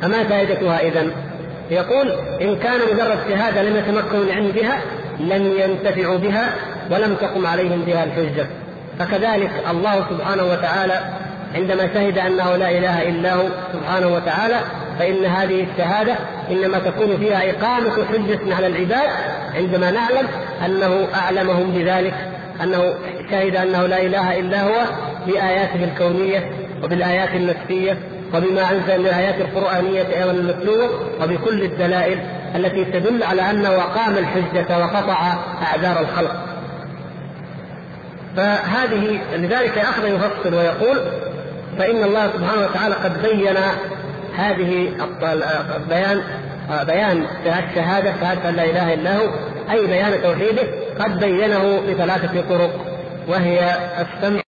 فما فائدتها اذا؟ يقول إن كان مجرد شهاده لم يتمكنوا العلم بها لم ينتفعوا بها ولم تقم عليهم بها الحجة فكذلك الله سبحانه وتعالى عندما شهد أنه لا إله إلا هو سبحانه وتعالى فإن هذه الشهادة إنما تكون فيها إقامة حجة على العباد عندما نعلم أنه أعلمهم بذلك أنه شهد أنه لا إله إلا هو بآياته الكونية وبالآيات النفسيه وبما أنزل من الآيات القرآنية أيضا المتلوه وبكل الدلائل التي تدل على انه اقام الحجة وقطع أعذار الخلق. فهذه لذلك أخذ يفصل ويقول فإن الله سبحانه وتعالى قد بين هذه بيان بيان الشهاده شهادة أن لا إله إلا هو أي بيان توحيده قد بينه بثلاثة طرق وهي السمع